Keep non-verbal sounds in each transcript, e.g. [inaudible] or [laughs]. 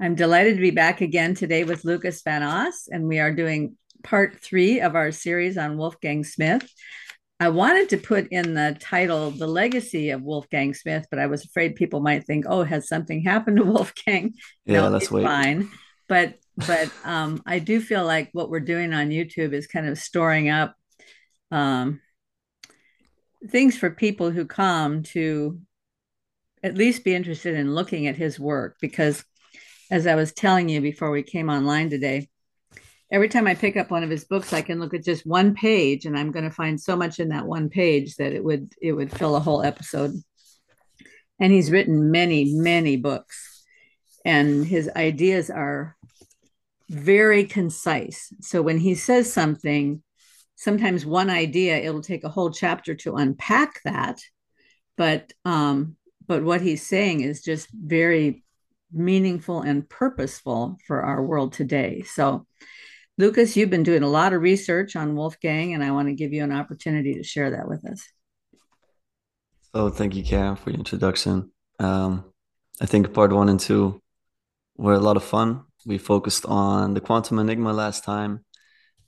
I'm delighted to be back again today with Lucas Van Os, and we are doing part three of our series on Wolfgang Smith. I wanted to put in the title The Legacy of Wolfgang Smith, but I was afraid people might think, oh, has something happened to [laughs] Wolfgang? Yeah, no, that's fine. But but um, I do feel like what we're doing on YouTube is kind of storing up um, things for people who come to at least be interested in looking at his work because as I was telling you before we came online today, every time I pick up one of his books, I can look at just one page, and I'm going to find so much in that one page that it would it would fill a whole episode. And he's written many, many books, and his ideas are very concise. So when he says something, sometimes one idea it'll take a whole chapter to unpack that, but um, but what he's saying is just very meaningful and purposeful for our world today. So, Lucas, you've been doing a lot of research on Wolfgang, and I want to give you an opportunity to share that with us. So, thank you, Karen, for your introduction. Um, I think part one and two were a lot of fun. We focused on the quantum enigma last time,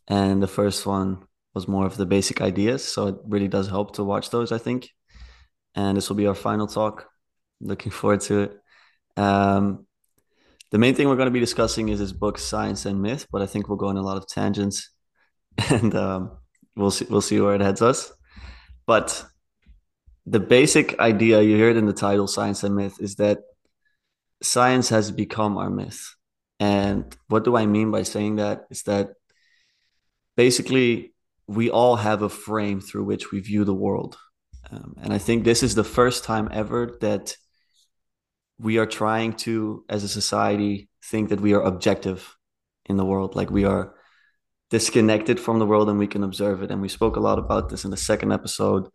and the first one was more of the basic ideas. So, it really does help to watch those, I think. And this will be our final talk. Looking forward to it. Um, the main thing we're going to be discussing is his book Science and Myth, but I think we'll go on a lot of tangents, [laughs] and um, we'll see we'll see where it heads us. But the basic idea you hear it in the title Science and Myth is that science has become our myth. And what do I mean by saying that? Is that basically we all have a frame through which we view the world. Um, and I think this is the first time ever that we are trying to, as a society, think that we are objective in the world, like we are disconnected from the world and we can observe it. And we spoke a lot about this in the second episode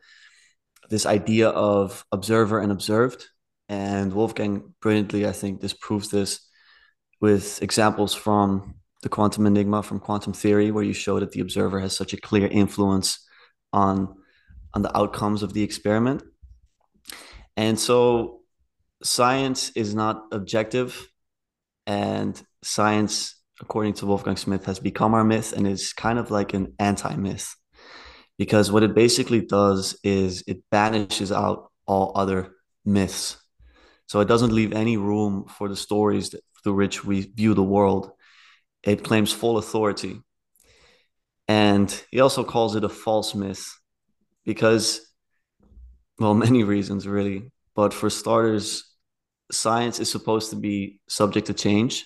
this idea of observer and observed. And Wolfgang brilliantly, I think, disproves this with examples from the quantum enigma from quantum theory, where you show that the observer has such a clear influence on on the outcomes of the experiment. And so science is not objective, and science, according to Wolfgang Smith, has become our myth and is kind of like an anti myth. Because what it basically does is it banishes out all other myths. So it doesn't leave any room for the stories that, through which we view the world. It claims full authority. And he also calls it a false myth because, well, [laughs] many reasons really. But for starters, science is supposed to be subject to change.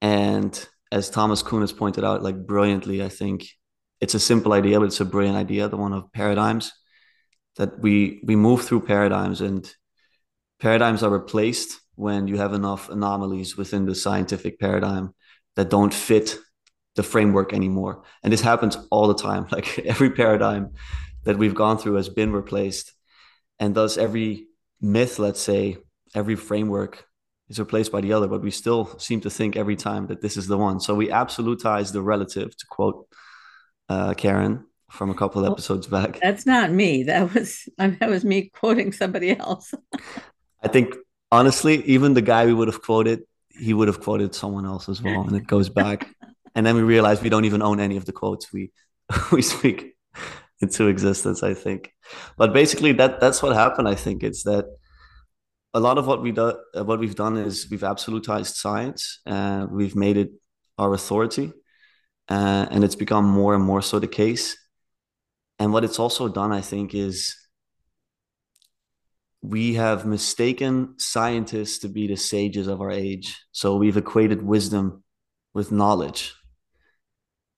And as Thomas Kuhn has pointed out, like brilliantly, I think it's a simple idea, but it's a brilliant idea, the one of paradigms. That we we move through paradigms and paradigms are replaced when you have enough anomalies within the scientific paradigm that don't fit the framework anymore. And this happens all the time. [laughs] Like every paradigm that we've gone through has been replaced. And thus every myth, let's say, every framework is replaced by the other, but we still seem to think every time that this is the one. So we absolutize the relative, to quote uh, Karen from a couple of episodes back. That's not me. That was [laughs] that was me quoting somebody else. I think honestly, even the guy we would have quoted, he would have quoted someone else as well, and it goes back. [laughs] and then we realize we don't even own any of the quotes we [laughs] we speak into existence. I think, but basically that that's what happened. I think it's that a lot of what we do, uh, what we've done is we've absolutized science. Uh, we've made it our authority, uh, and it's become more and more so the case. And what it's also done, I think, is we have mistaken scientists to be the sages of our age. So we've equated wisdom with knowledge,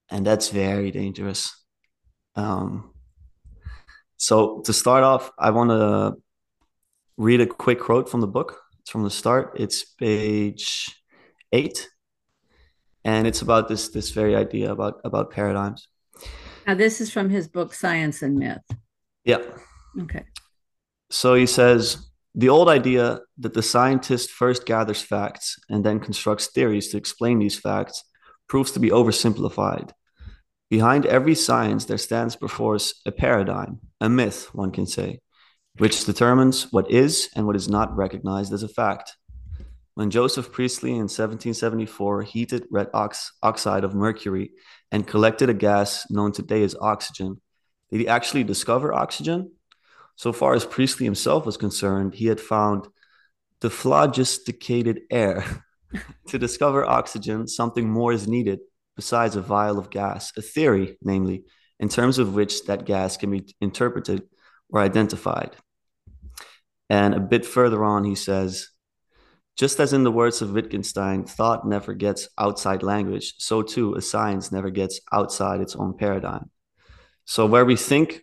and that's very dangerous. Um, so to start off, I want to read a quick quote from the book. It's from the start. It's page eight, and it's about this this very idea about about paradigms. Now, this is from his book Science and Myth. Yeah. Okay. So he says the old idea that the scientist first gathers facts and then constructs theories to explain these facts proves to be oversimplified. Behind every science, there stands before us a paradigm, a myth, one can say, which determines what is and what is not recognized as a fact. when Joseph Priestley in 1774 heated red ox- oxide of mercury and collected a gas known today as oxygen, did he actually discover oxygen? So far as Priestley himself was concerned, he had found the phlogisticated air. [laughs] to discover oxygen, something more is needed besides a vial of gas, a theory, namely, in terms of which that gas can be interpreted or identified. And a bit further on, he says, just as in the words of Wittgenstein, thought never gets outside language, so too a science never gets outside its own paradigm. So, where we think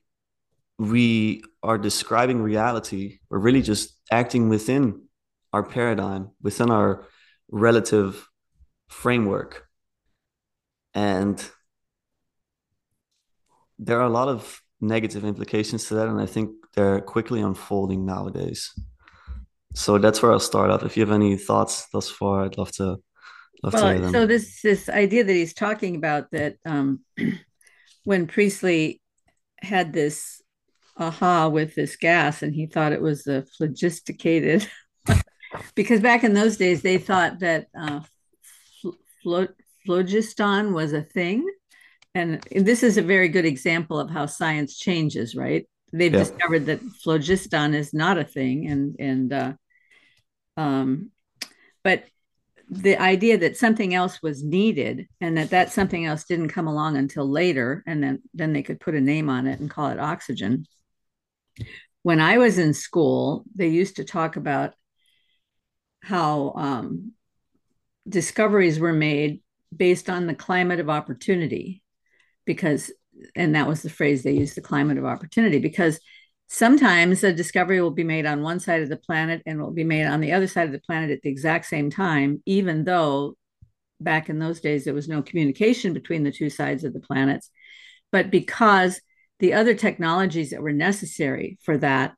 we are describing reality, we're really just acting within our paradigm, within our relative framework. And there are a lot of negative implications to that. And I think they're quickly unfolding nowadays. So that's where I'll start off. If you have any thoughts thus far, I'd love to love well, to hear them. So this this idea that he's talking about that um, [clears throat] when Priestley had this aha with this gas and he thought it was the phlogisticated [laughs] because back in those days they thought that uh, phlogiston was a thing and this is a very good example of how science changes right they've yeah. discovered that phlogiston is not a thing and and uh, um, but the idea that something else was needed and that that something else didn't come along until later and then then they could put a name on it and call it oxygen when i was in school they used to talk about how um, discoveries were made based on the climate of opportunity because and that was the phrase they used the climate of opportunity because sometimes a discovery will be made on one side of the planet and will be made on the other side of the planet at the exact same time even though back in those days there was no communication between the two sides of the planets but because the other technologies that were necessary for that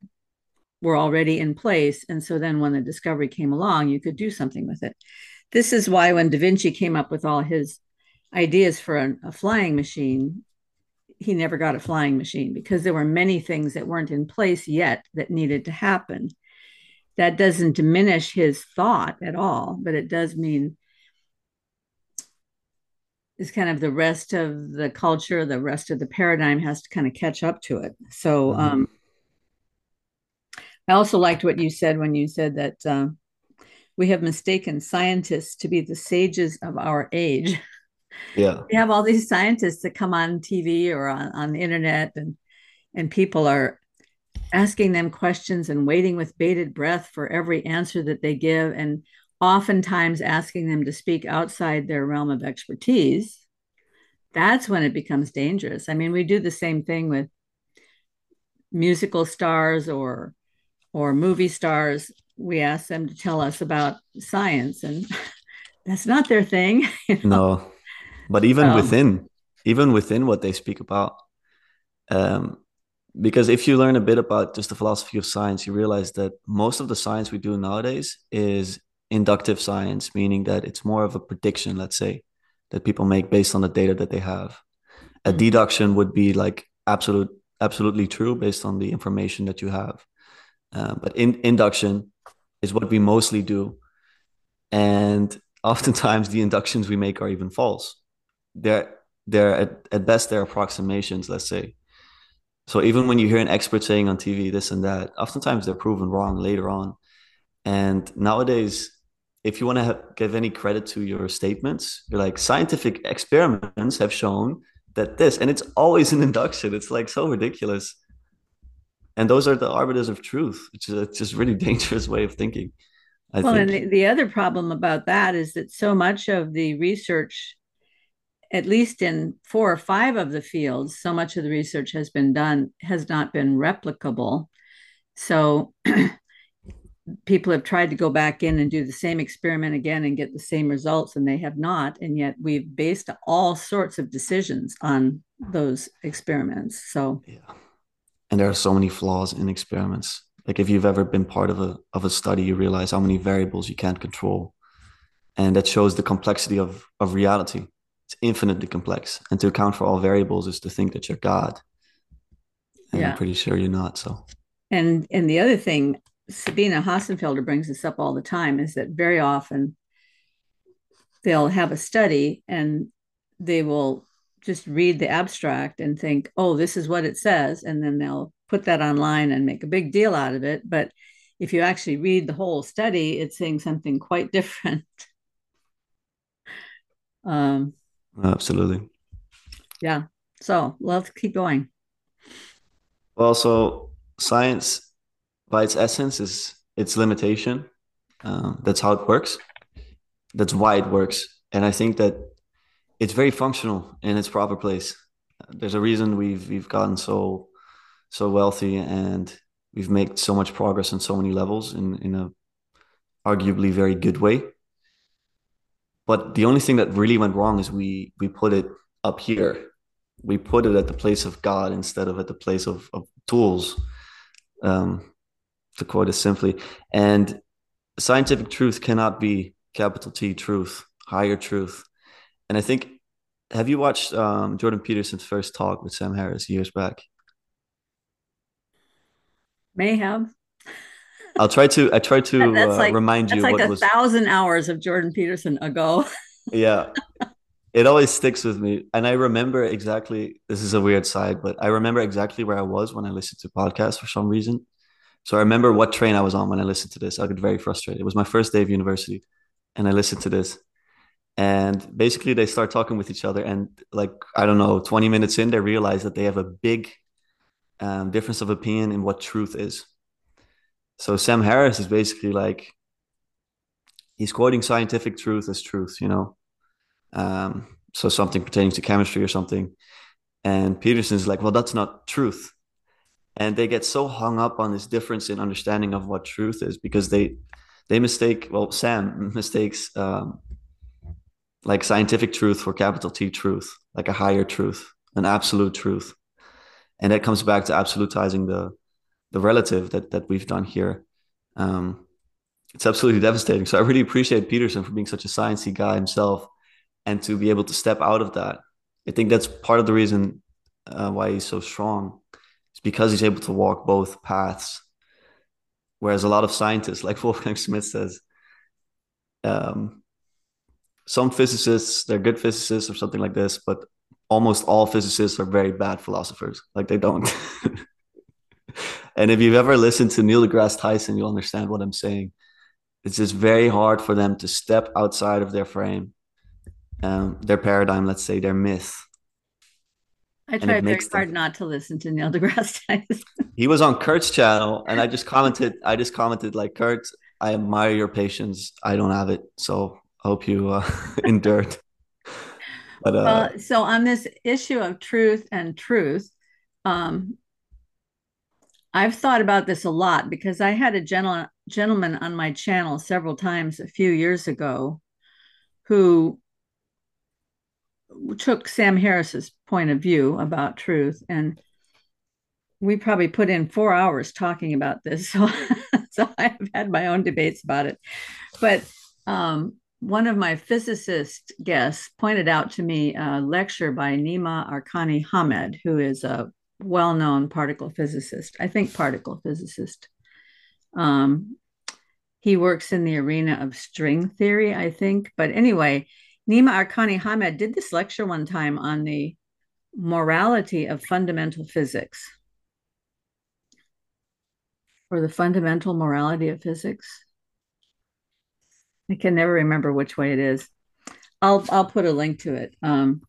were already in place. And so then when the discovery came along, you could do something with it. This is why when Da Vinci came up with all his ideas for a, a flying machine, he never got a flying machine because there were many things that weren't in place yet that needed to happen. That doesn't diminish his thought at all, but it does mean is kind of the rest of the culture, the rest of the paradigm has to kind of catch up to it. So, mm-hmm. um, I also liked what you said when you said that uh, we have mistaken scientists to be the sages of our age. [laughs] Yeah. we have all these scientists that come on TV or on, on the internet and and people are asking them questions and waiting with bated breath for every answer that they give and oftentimes asking them to speak outside their realm of expertise that's when it becomes dangerous i mean we do the same thing with musical stars or or movie stars, we ask them to tell us about science, and [laughs] that's not their thing. [laughs] You know? No, but even um, within, even within what they speak about, um, because if you learn a bit about just the philosophy of science, you realize that most of the science we do nowadays is inductive science, meaning that it's more of a prediction, let's say, that people make based on the data that they have. A mm-hmm. deduction would be like absolute, absolutely true based on the information that you have. Uh, but in, induction is what we mostly do. And [laughs] oftentimes the inductions we make are even false. They're, they're at, at best, they're approximations, let's say. So even when you hear an expert saying on TV this and that, oftentimes they're proven wrong later on. And nowadays, if you want to have, give any credit to your statements, you're like scientific experiments have shown that this, and it's always an induction. It's like so ridiculous and those are the arbiters of truth which is it's just really [laughs] dangerous way of thinking I well think. and the, the other problem about that is that so much of the research at least in four or five of the fields so much of the research has been done has not been replicable. So [clears throat] people have tried to go back in and do the same experiment again and get the same results and they have not and yet we've based all sorts of decisions on those experiments so. Yeah. And there are so many flaws in experiments. Like if you've ever been part of a of a study you realize how many variables you can't control. And that shows the complexity of of reality it's infinitely complex and to account for all variables is to think that you're god and yeah. i'm pretty sure you're not so and and the other thing Sabina Hossenfelder brings this up all the time is that very often they'll have a study and they will just read the abstract and think, oh, this is what it says. And then they'll put that online and make a big deal out of it. But if you actually read the whole study, it's saying something quite [laughs] different. um, Absolutely. Yeah. So let's keep going. Well, so science, by its essence, is its limitation. Uh, that's how it works. That's why it works. And I think that it's very functional in its proper place. There's a reason we've we've gotten so so wealthy and we've made so much progress on so many levels in in a arguably very good way. But the only thing that really went wrong is we we put it up here. We put it at the place of God instead of at the place of, of tools. Um, to quote it simply, and scientific truth cannot be capital T truth, higher truth. And I think, have you watched um, Jordan Peterson's first talk with Sam Harris years back? May have. I'll try to. I try to uh, like, remind you. Like a was... thousand hours of Jordan Peterson ago. [laughs] yeah, it always sticks with me, and I remember exactly. This is a weird side, but I remember exactly where I was when I listened to podcasts for some reason. So I remember what train I was on when I listened to this. I get very frustrated. It was my first day of university, and I listened to this, and basically they start talking with each other, and like I don't know, twenty minutes in, they realize that they have a big um, difference of opinion in what truth is. So Sam Harris is basically like he's quoting scientific truth as truth, you know. Um, so something pertaining to chemistry or something. And Peterson's like, well, that's not truth. And they get so hung up on this difference in understanding of what truth is because they they mistake well Sam [laughs] mistakes um, like scientific truth for capital T truth, like a higher truth, an absolute truth and that comes back to absolutizing the the relative that that we've done here. Um, it's absolutely devastating. So I really appreciate Peterson for being such a sciencey guy himself, and to be able to step out of that. I think that's part of the reason uh, why he's so strong. It's because he's able to walk both paths. Whereas a lot of scientists, like [laughs] Wolfgang Smith says, um, some physicists, they're good physicists or something like this, but almost all physicists are very bad philosophers. Like they don't. [laughs] and if you've ever listened to Neil deGrasse Tyson, you'll understand what I'm saying. It's just very hard for them to step outside of their frame, um, their paradigm, let's say their myth. I try very hard them... not to listen to Neil deGrasse [laughs] Tyson. he was on Kurt's channel, and I just commented. I just commented like, Kurt, I admire your patience. I don't have it, so I hope you uh, [laughs] endured. But, uh, well, so on this issue of truth and truth, um, I've thought about this a lot because I had a gentle, gentleman on my channel several times a few years ago who took Sam Harris's point of view about truth and we probably put in four hours talking about this [laughs] so, so i've had my own debates about it. But um, one of my physicist guests pointed out to me a lecture by Nima Arkani Hamed, who is a well known particle physicist, I think particle physicist. Um, he works in the arena of string theory, I think. But anyway, Nima Arkani Hamed did this lecture one time on the morality of fundamental physics or the fundamental morality of physics. I can never remember which way it is. I'll I'll put a link to it. Um,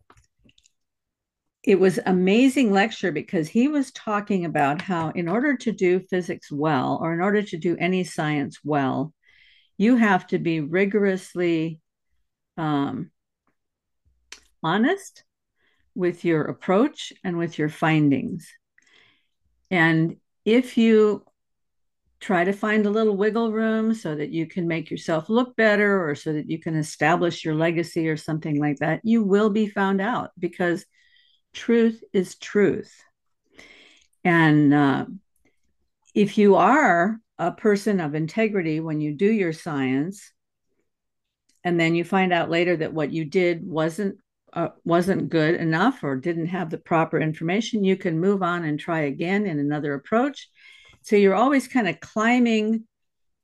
it was amazing lecture because he was talking about how in order to do physics well or in order to do any science well you have to be rigorously um, honest with your approach and with your findings. And if you try to find a little wiggle room so that you can make yourself look better or so that you can establish your legacy or something like that, you will be found out because truth is truth. And uh, if you are a person of integrity when you do your science, and then you find out later that what you did wasn't uh, wasn't good enough or didn't have the proper information, you can move on and try again in another approach So you're always kind of climbing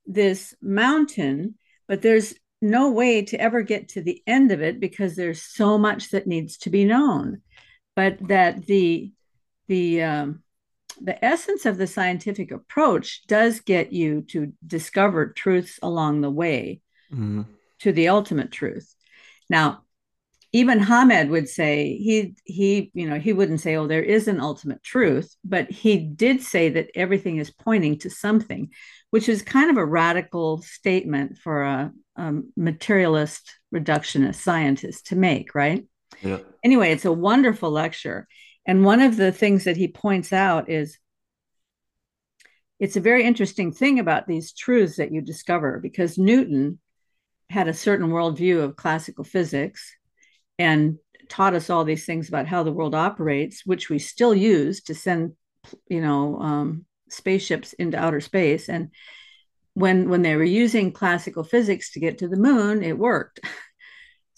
this mountain, but there's no way to ever get to the end of it because there's so much that needs to be known. But that the the um, the essence of the scientific approach does get you to discover truths along the way mm-hmm. to the ultimate truth. Now, even Hamed would say he he you know he wouldn't say oh there is an ultimate truth, but he did say that everything is pointing to something, which is kind of a radical statement for a, a materialist reductionist scientist to make, right? Yeah. Anyway, it's a wonderful lecture. And one of the things that he points out is it's a very interesting thing about these truths that you discover because Newton had a certain worldview of classical physics and taught us all these things about how the world operates, which we still use to send, you know, um, spaceships into outer space. And when when they were using classical physics to get to the moon, it worked. [laughs]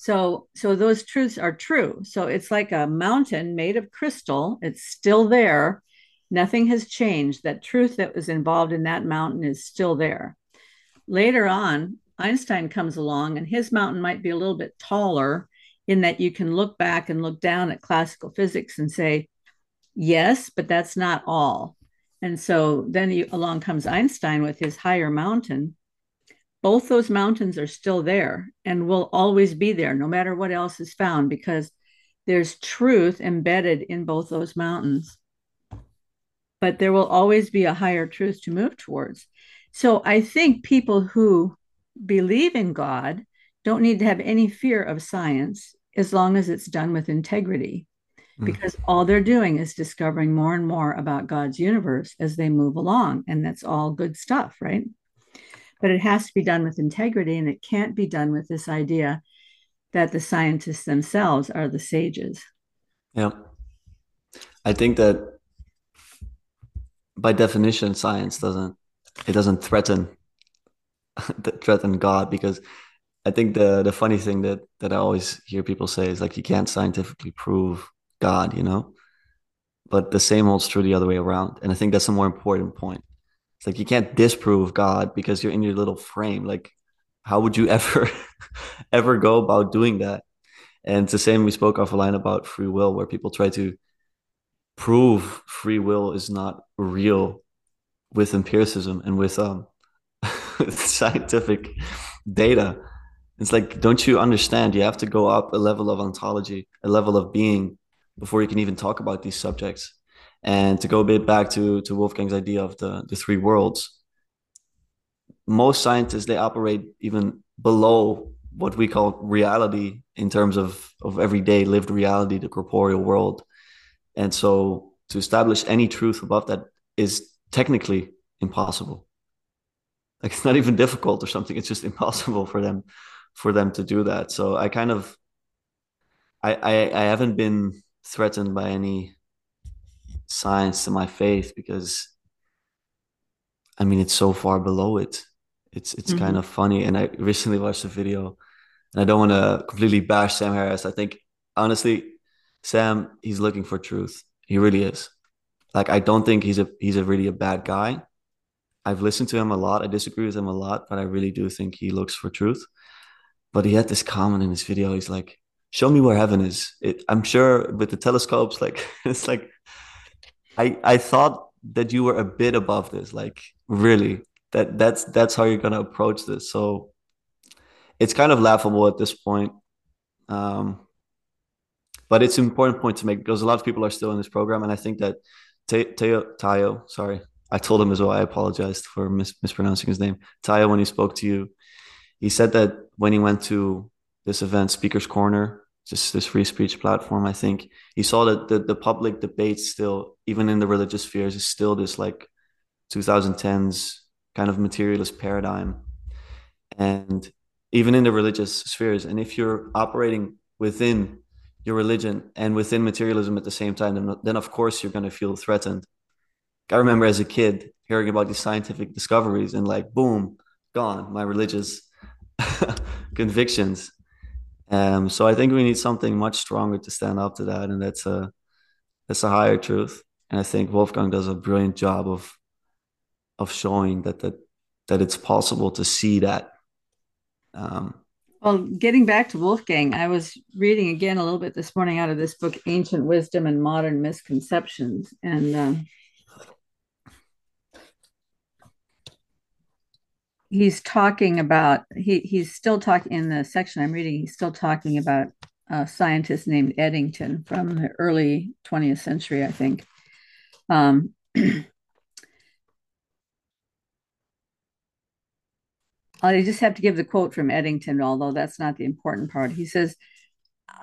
So so those truths are true. So it's like a mountain made of crystal. It's still there. Nothing has changed. That truth that was involved in that mountain is still there. Later on, Einstein comes along and his mountain might be a little bit taller in that you can look back and look down at classical physics and say, yes, but that's not all. And so then you, along comes Einstein with his higher mountain. Both those mountains are still there and will always be there, no matter what else is found, because there's truth embedded in both those mountains. But there will always be a higher truth to move towards. So I think people who believe in God don't need to have any fear of science as long as it's done with integrity mm. because all they're doing is discovering more and more about God's universe as they move along. And that's all good stuff, right? But it has to be done with integrity and it can't be done with this idea that the scientists themselves are the sages. Yeah. I think that by definition, science doesn't it doesn't threaten [laughs] threaten God because I think the the funny thing that that I always hear people say is like you can't scientifically prove God, you know. But the same holds true the other way around, and I think that's a more important point. It's like you can't disprove God because you're in your little frame. Like, how would you [laughs] ever ever go about doing that? And it's the same we spoke offline about free will, where people try to prove free will is not real with empiricism and with um [laughs] scientific data it's like, don't you understand? You have to go up a level of ontology, a level of being before you can even talk about these subjects. And to go a bit back to, to Wolfgang's idea of the, the three worlds, most scientists, they operate even below what we call reality in terms of, of everyday lived reality, the corporeal world. And so to establish any truth above that is technically impossible. Like it's not even difficult or something, it's just [laughs] impossible for them for them to do that. So I kind of I I, I haven't been threatened by any science to my faith because I mean it's so far below it. It's it's mm-hmm. kind of funny. And I recently watched a video and I don't want to completely bash Sam Harris. I think honestly, Sam, he's looking for truth. He really is. Like I don't think he's a he's a really a bad guy. I've listened to him a lot. I disagree with him a lot, but I really do think he looks for truth. But he had this comment in his video. He's like, "Show me where heaven is." It, I'm sure with the telescopes, like [laughs] it's like, I I thought that you were a bit above this. Like really, that that's that's how you're gonna approach this. So it's kind of laughable at this point. Um, but it's an important point to make because a lot of people are still in this program, and I think that Teo Tayo, sorry, I told him as well. I apologized for mis- mispronouncing his name. Tayo, when he spoke to you, he said that when he went to this event, Speaker's Corner, just this free speech platform, I think he saw that the, the public debate still, even in the religious spheres, is still this like 2010s kind of materialist paradigm. And even in the religious spheres, and if you're operating within your religion and within materialism at the same time, then, then of course you're going to feel threatened. I remember as a kid hearing about these scientific discoveries and like, boom, gone, my religious [laughs] convictions. Um, so I think we need something much stronger to stand up to that, and that's a that's a higher truth. And I think Wolfgang does a brilliant job of of showing that that that it's possible to see that um, well, getting back to Wolfgang, I was reading again a little bit this morning out of this book, Ancient Wisdom and Modern Misconceptions. And um, he's talking about, he, he's still talking in the section I'm reading, he's still talking about a scientist named Eddington from the early 20th century, I think. Um, [clears throat] I just have to give the quote from Eddington, although that's not the important part. He says,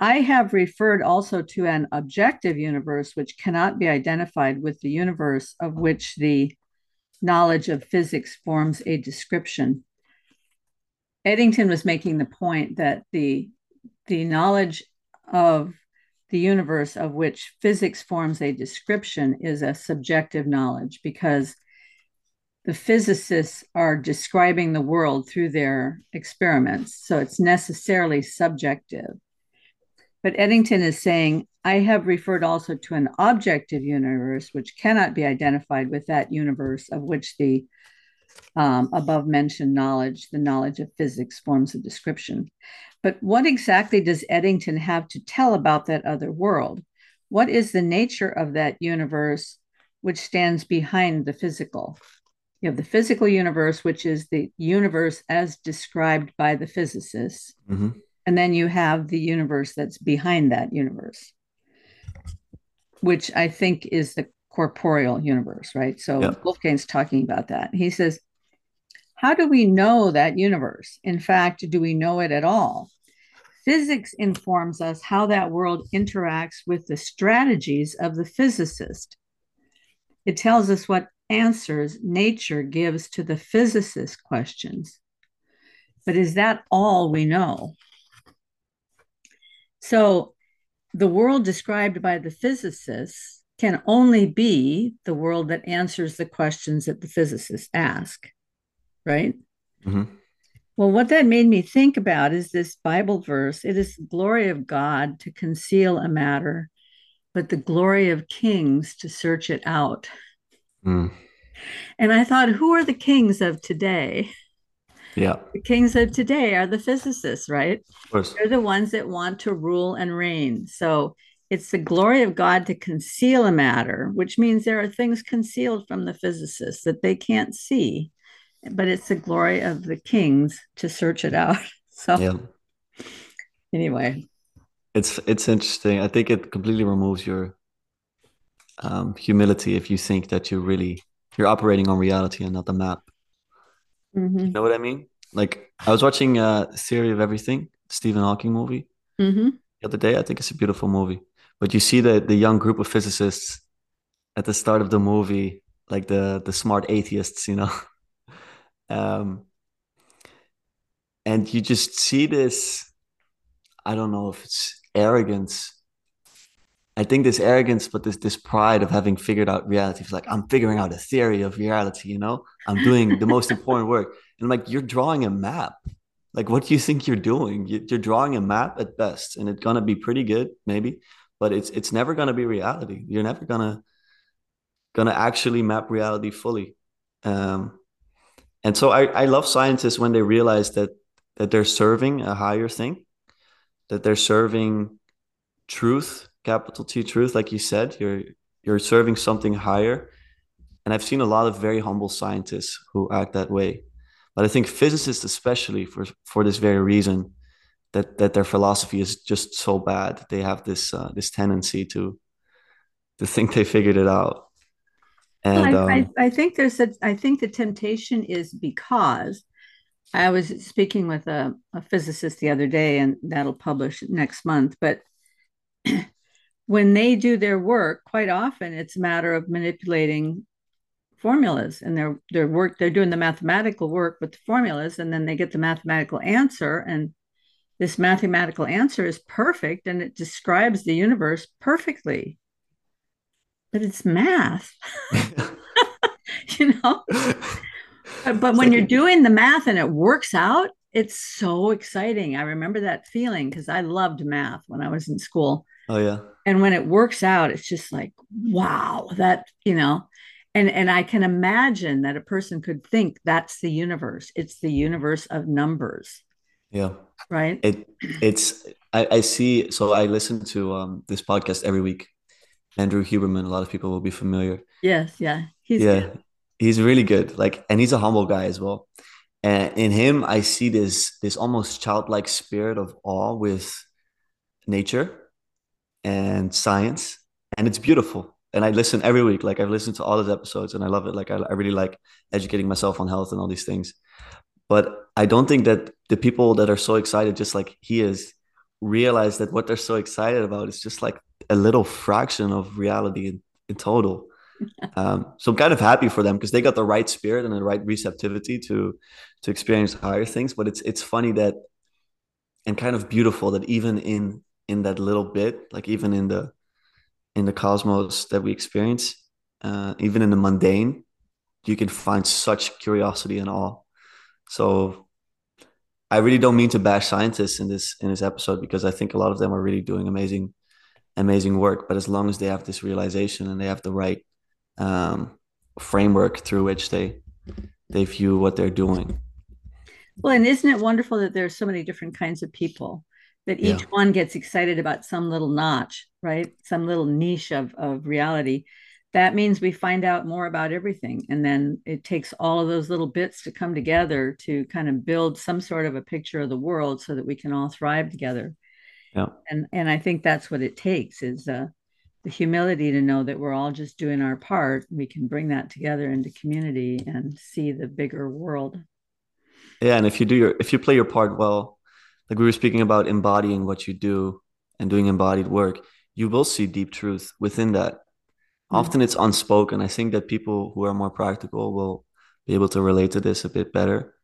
I have referred also to an objective universe which cannot be identified with the universe of which the knowledge of physics forms a description. Eddington was making the point that the, the knowledge of the universe of which physics forms a description is a subjective knowledge because the physicists are describing the world through their experiments. So it's necessarily subjective. But Eddington is saying, I have referred also to an objective universe which cannot be identified with that universe of which the um, above mentioned knowledge, the knowledge of physics, forms a description. But what exactly does Eddington have to tell about that other world? What is the nature of that universe which stands behind the physical? You have the physical universe, which is the universe as described by the physicists. Mm-hmm. And then you have the universe that's behind that universe, which I think is the corporeal universe, right? So yep. Wolfgang's talking about that. He says, How do we know that universe? In fact, do we know it at all? Physics informs us how that world interacts with the strategies of the physicist. It tells us what answers nature gives to the physicist questions. But is that all we know? So the world described by the physicists can only be the world that answers the questions that the physicists ask, right? Mm-hmm. Well, what that made me think about is this Bible verse it is the glory of God to conceal a matter, but the glory of kings to search it out. Mm. And I thought, who are the kings of today? Yeah. The kings of today are the physicists, right? Of course. They're the ones that want to rule and reign. So it's the glory of God to conceal a matter, which means there are things concealed from the physicists that they can't see. But it's the glory of the kings to search it out. [laughs] So yeah. anyway. It's it's interesting. I think it completely removes your um, humility if you think that you really you're operating on reality and not the map. Mm-hmm. You know what I mean? Like I was watching uh, Theory of Everything, Stephen Hawking movie mm-hmm. the other day. I think it's a beautiful movie. But you see the the young group of physicists at the start of the movie, like the the smart atheists, you know. [laughs] um, and you just see this. I don't know if it's arrogance I think this arrogance, but this this pride of having figured out reality. It's like I'm figuring out a theory of reality. You know, I'm doing the most [laughs] important work, and I'm like, you're drawing a map. Like, what do you think you're doing? You're drawing a map at best, and it's gonna be pretty good, maybe, but it's it's never gonna be reality. You're never gonna gonna actually map reality fully. Um, and so I, I love scientists when they realize that that they're serving a higher thing, that they're serving truth capital T truth, like you said, you're you're serving something higher. And I've seen a lot of very humble scientists who act that way. But I think physicists, especially for for this very reason, that that their philosophy is just so bad. They have this uh, this tendency to to think they figured it out. And I, um, I, I think there's a I think the temptation is because I was speaking with a, a physicist the other day, and that'll publish next month. But [clears throat] when they do their work, quite often it's a matter of manipulating formulas and their their work they're doing the mathematical work with the formulas and then they get the mathematical answer and this mathematical answer is perfect and it describes the universe perfectly. But it's math. [laughs] You know? But, but when you're doing the math and it works out it's so exciting. I remember that feeling because i loved math when i was in school Oh yeah. And when it works out, it's just like, wow, that, you know, and and i can imagine that a person could think that's the universe. It's the universe of numbers. Yeah. Right? It it's i, I see so i listen to um, this podcast every week. Andrew huberman a lot of people will be familiar. Yes yeah he's yeah good. he's really good like and he's a humble guy as well. And in him i see this this almost childlike spirit of awe with nature and science and it's beautiful. And i listen every week like i've listened to all his episodes and i love it. Like I, I really like educating myself on health and all these things. But i don't think that the people that are so excited just like he is realize that what they're so excited about is just like a little fraction of reality in, in total. [laughs] Um, so i'm kind of happy for them because they got the right spirit and the right receptivity to to experience higher things. But it's it's funny that and kind of beautiful that even in in that little bit like even in the in the cosmos that we experience uh, even in the mundane you can find such curiosity and awe. So i really don't mean to bash scientists in this in this episode because i think a lot of them are really doing amazing amazing work but as long as they have this realization and they have the right um, framework through which they they view what they're doing. Well and isn't it wonderful that there's so many different kinds of people that each Yeah. one gets excited about some little notch right? Some little niche of, of reality. That means we find out more about everything and then it takes all of those little bits to come together to kind of build some sort of a picture of the world so that we can all thrive together. Yeah. And and i think that's what it takes is uh, the humility to know that we're all just doing our part. We can bring that together into community and see the bigger world. Yeah and if you do your if you play your part well like we were speaking about embodying what you do and doing embodied work you will see deep truth within that. Often it's unspoken. I think that people who are more practical will be able to relate to this a bit better.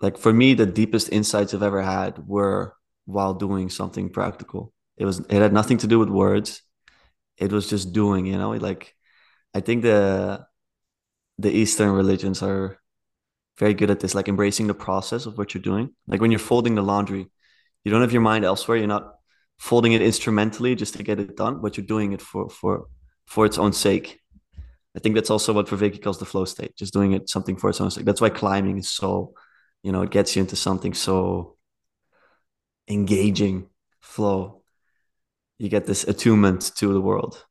Like for me the deepest insights i've ever had were while doing something practical. It was it had nothing to do with words. It was just doing you know? Like i think the the eastern religions are very good at this like embracing the process of what you're doing. Like when you're folding the laundry you don't have your mind elsewhere. You're not folding it instrumentally just to get it done but you're doing it for for for its own sake. I think that's also what Vervaeke calls the flow state just doing it something for its own sake. That's why climbing is so you know it gets you into something so engaging flow. You get this attunement to the world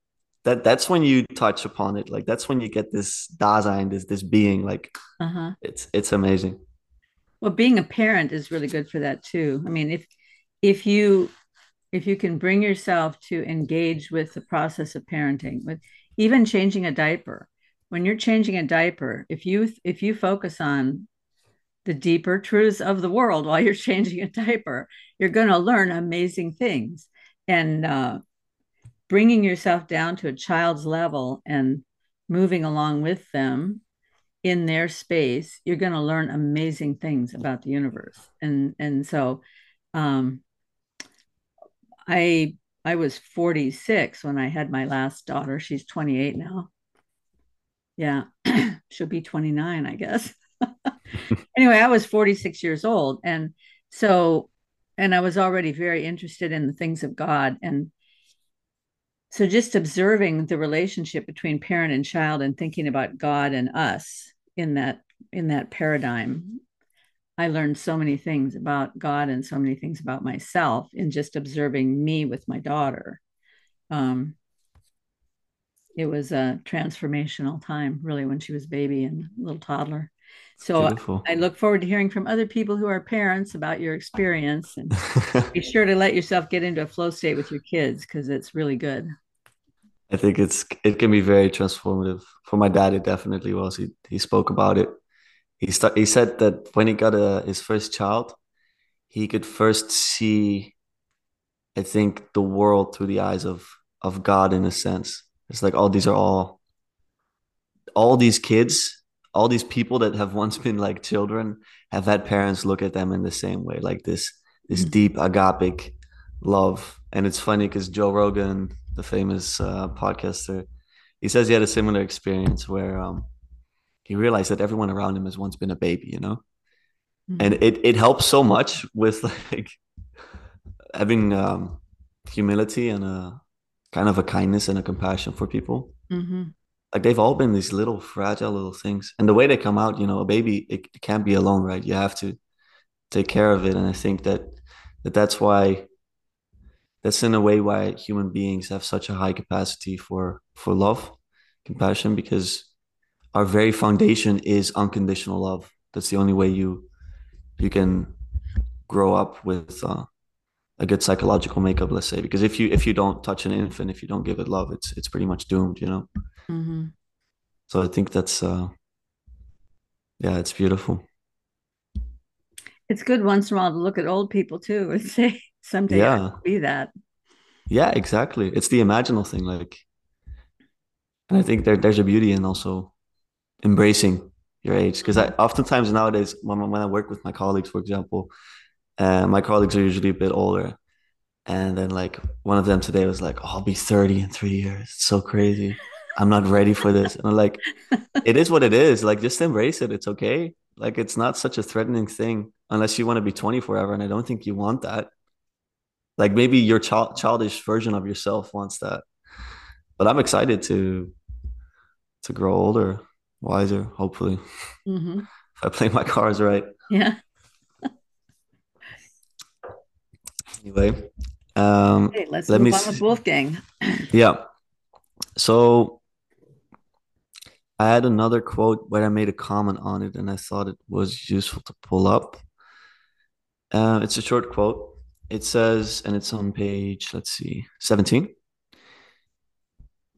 that that's when you touch upon it. Like that's when you get this dasein this this being. Like uh-huh. it's it's amazing. Well being a parent is really good for that too. I mean if if you if you can bring yourself to engage with the process of parenting with even changing a diaper. When you're changing a diaper if you if you focus on the deeper truths of the world while you're [laughs] changing a diaper you're going to learn amazing things. And uh, bringing yourself down to a child's level and moving along with them in their space you're going to learn amazing things about the universe and and so um, I I was 46 when I had my last daughter. She's 28 now. Yeah, [clears throat] she'll be 29, I guess. [laughs] anyway, I was 46 years old. And so, and I was already very interested in the things of God. And so just observing the relationship between parent and child and thinking about God and us in that in that paradigm I learned so many things about God and so many things about myself in just observing me with my daughter. Um, it was a transformational time, really, when she was baby and little toddler. So beautiful. I look forward to hearing from other people who are parents about your experience and [laughs] be sure to let yourself get into a flow state with your kids because it's really good. i think it's it can be very transformative for my dad it definitely was. He he spoke about it. He he said that when he got a, his first child he could first see i think the world through the eyes of of god in a sense. It's like oh these are all all these kids all these people that have once been like children have had parents look at them in the same way like this this Mhm. deep agapic love and it's funny because joe rogan the famous uh, podcaster he says he had a similar experience where um, he realized that everyone around him has once been a baby you know and Mhm. it, it helps so much with like having um, humility and a kind of a kindness and a compassion for people Mhm. Like they've all been these little fragile little things. And the way they come out you know a baby it, can't be alone right? You have to take care of it. And i think that, that that's why that's in a way why human beings have such a high capacity for for love compassion because our very foundation is unconditional love. That's the only way you you can grow up with uh, a good psychological makeup let's say because if you if you don't touch an infant if you don't give it love it's it's pretty much doomed you know mm-hmm. so i think that's uh yeah it's beautiful it's good once in a while to look at old people too and [laughs] say someday yeah. I'll be that yeah exactly it's the imaginal thing like and i think there, there's a beauty in also embracing your age because i oftentimes nowadays when, when i work with my colleagues for example uh, my colleagues are usually a bit older. And then like one of them today was like oh, i'll be 30 in three years. It's so crazy. I'm not ready for this. And i'm like it is what it is. Like just embrace it. It's okay. Like it's not such a threatening thing unless you want to be 20 forever and i don't think you want that. Like maybe your child childish version of yourself wants that. But i'm excited to to grow older wiser hopefully. Mm-hmm. [laughs] if i play my cards right. Yeah anyway um hey, let's let move me on with wolfgang. [clears throat] Yeah. So i had another quote where i made a comment on it and i thought it was useful to pull up. Uh, it's a short quote. It says, and it's on page, let's see, 17.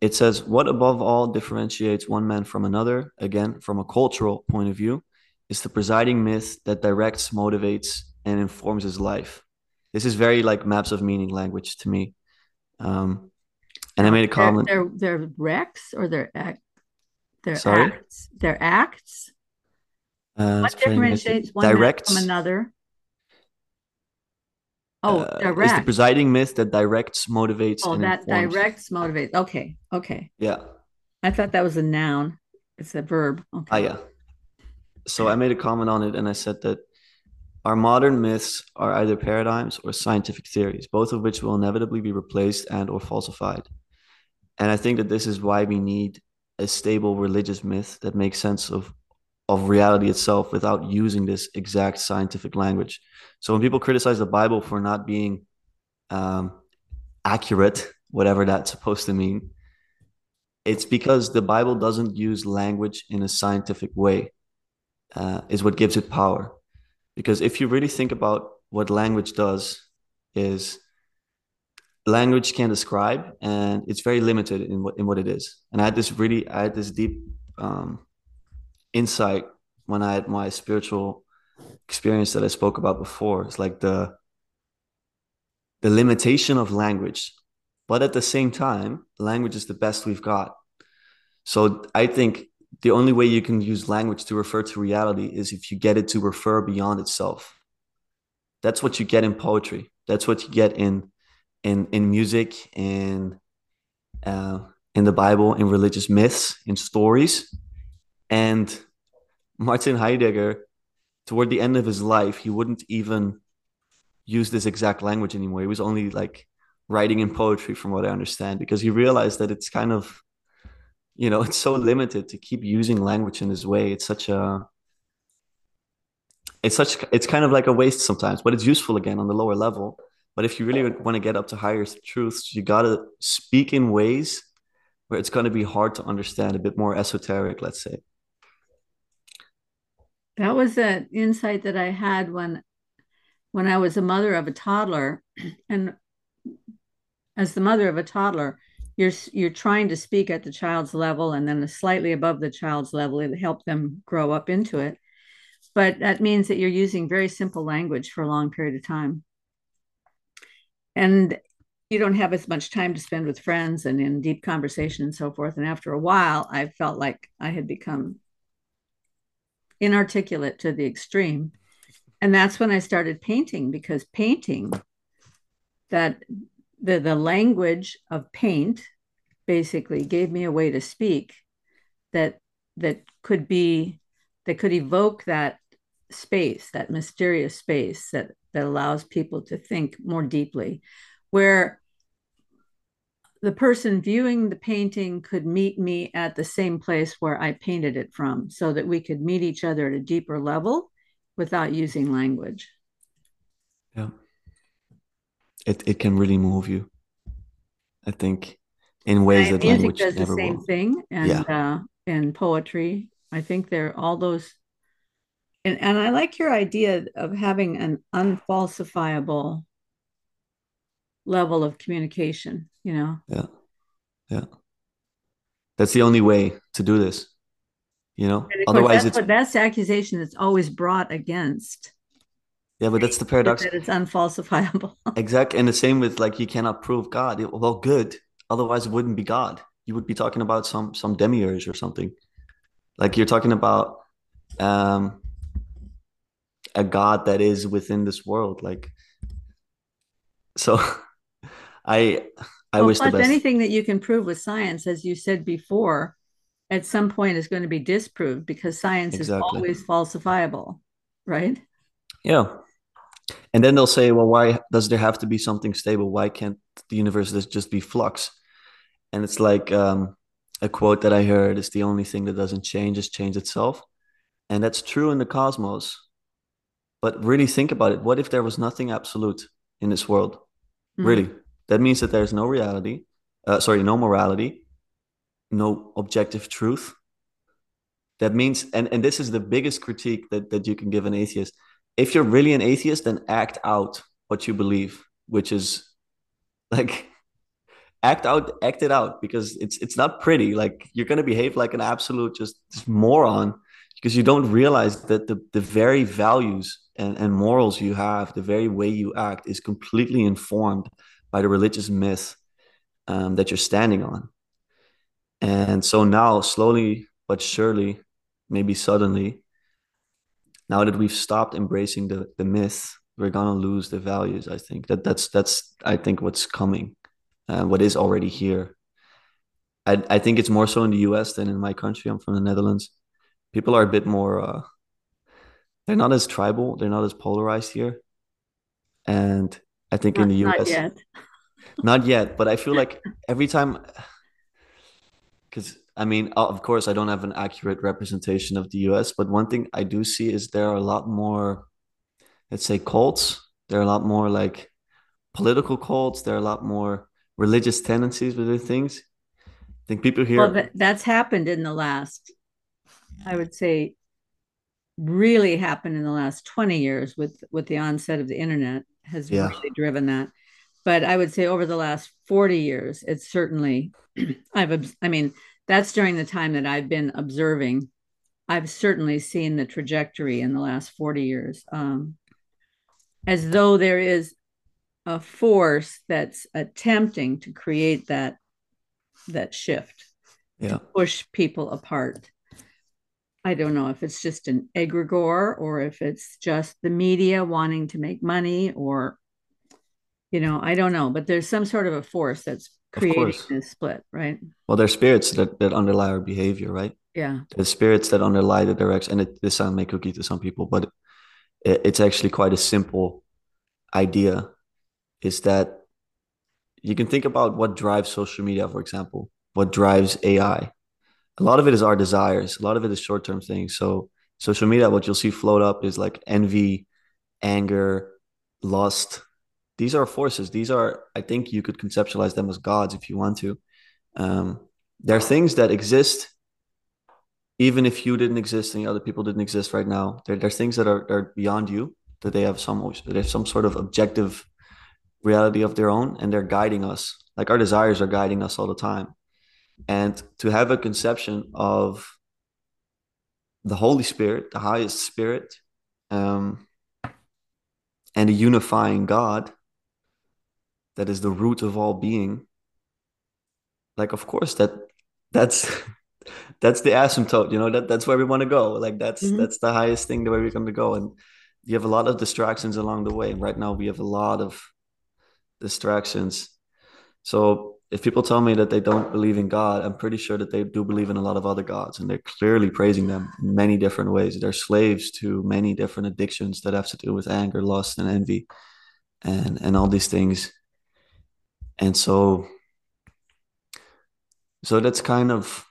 It says, What above all differentiates one man from another, again, from a cultural point of view, is the presiding myth that directs, motivates, and informs his life. This is very like maps of meaning language to me. Um, and I made a comment. They're, they're, they're recs or they're act, they're Sorry? acts. They're acts. Uh, what differentiates one directs, from another? Oh, uh, direct. Is the presiding myth that directs, motivates, oh, that informs. directs, motivates. Okay, okay. Yeah. I thought that was a noun. It's a verb. Okay. Ah, yeah. So I made a comment on it, and I said that our modern myths are either paradigms or scientific theories, both of which will inevitably be replaced and or falsified. And I think that this is why we need a stable religious myth that makes sense of of reality itself without using this exact scientific language. So when people criticize the Bible for not being um, accurate, whatever that's supposed to mean, it's because the Bible doesn't use language in a scientific way, uh, is what gives it power. Because if you really think about what language does, is language can describe, and it's very limited in what in what it is. And I had this really, I had this deep um, insight when I had my spiritual experience that I spoke about before. It's like the the limitation of language, but at the same time, language is the best we've got. So I think the only way you can use language to refer to reality is if you get it to refer beyond itself. That's what you get in poetry. That's what you get in in in music, in uh, in the Bible, in religious myths, in stories and Martin Heidegger, toward the end of his life, he wouldn't even use this exact language anymore. He was only like writing in poetry, from what I understand, because he realized that it's kind of, you know, [laughs] it's so limited to keep using language in this way. It's such a, it's such, it's kind of like a waste sometimes, but it's useful again on the lower level. But if you really want to get up to higher truths, you got to speak in ways where it's going to be hard to understand, a bit more esoteric, let's say. That was an insight that I had when when I was a mother of a toddler [clears throat] and as the mother of a toddler you're you're trying to speak at the child's level and then slightly above the child's level to help them grow up into it. But that means that you're using very simple language for a long period of time. And you don't have as much time to spend with friends and in deep conversation and so forth. And after a while i felt like i had become inarticulate to the extreme. And that's when I started painting because painting that the the language of paint basically gave me a way to speak that that could be that could evoke that space that mysterious space that that allows people to think more deeply where the person viewing the painting could meet me at the same place where I painted it from so that we could meet each other at a deeper level without using language. Yeah. It it can really move you. I think in ways that music language does the never same will. thing and Yeah. uh and poetry. I think they're all those and, and I like your idea of having an unfalsifiable level of communication, you know. Yeah. Yeah. That's the only way to do this. You know? Otherwise that's it's that's the accusation that's always brought against yeah, but that's the paradox. that it's unfalsifiable. [laughs] Exactly. And the same with like you cannot prove God. Well, good. Otherwise it wouldn't be God. You would be talking about some some demiurge or something. Like you're talking about um a God that is within this world. Like so [laughs] I I well, wish the best. anything that you can prove with science, as you said before, at some point is going to be disproved because science is always falsifiable, right? Yeah. And then they'll say, well, why does there have to be something stable? Why can't the universe just be flux? And it's like um, a quote that I heard is the only thing that doesn't change is change itself. And that's true in the cosmos. But really think about it. What if there was nothing absolute in this world? Mhm. Really? That means that there's no reality, uh, sorry, no morality, no objective truth. That means, and, and this is the biggest critique that, that you can give an atheist. If you're really an atheist, then act out what you believe, which is like act out, act it out because it's it's not pretty. Like you're gonna behave like an absolute just, just moron because you don't realize that the, the very values and, and morals you have, the very way you act is completely informed by the religious myth um, that you're standing on. And so now, slowly but surely, maybe suddenly, now that we've stopped embracing the, the myth, we're gonna lose the values. I think that that's that's I think what's coming, uh, what is already here. I I think it's more so in the U.S. than in my country. I'm from the Netherlands. People are a bit more. Uh, they're not as tribal. They're not as polarized here. And I think in Not, the not U.S. yet. Not yet, but I feel like every time, because I mean, uh, of course, I don't have an accurate representation of the US, but one thing I do see is there are a lot more, let's say, cults. There are a lot more like political cults. There are a lot more religious tendencies within things. I think people Well, here, that, that's happened in the last, I would say, really happened in the last 20 years with with the onset of the internet has yeah, really driven that. But I would say over the last 40 years, it's certainly [clears throat] I've I mean, that's during the time that I've been observing. I've certainly seen the trajectory in the last 40 years. Um, as though there is a force that's attempting to create that that shift yeah, push people apart. I don't know if it's just an egregore or if it's just the media wanting to make money or, you know, I don't know, but there's some sort of a force that's creating this split, right? Well, there are spirits that, that underlie our behavior, right? Yeah. The spirits that underlie the direction, and it, this sounds may cookie to some people, but it, it's actually quite a simple idea. Is that you can think about what drives social media, for example, what drives AI. A lot of it is our desires. A lot of it is short-term things. So social media, what you'll see float up is like envy, anger, lust. These are forces. These are, I think you could conceptualize them as gods if you want to. Um, they're things that exist even if you didn't exist and the other people didn't exist right now. There, there's things that are, are beyond you, that they have some there's some sort of objective reality of their own, and they're guiding us. Like our desires are guiding us all the time. And to have a conception of the Holy Spirit, the highest spirit, um, and a unifying God that is the root of all being, like of course that that's [laughs] that's the asymptote, you know, that that's where we want to go. Like that's Mhm. that's the highest thing the way we're going to go. And you have a lot of distractions along the way. And right now we have a lot of distractions. So if people tell me that they don't believe in God, I'm pretty sure that they do believe in a lot of other gods, and they're clearly praising them in many different ways. They're slaves to many different addictions that have to do with anger, lust, and envy, and and all these things. And so so that's kind of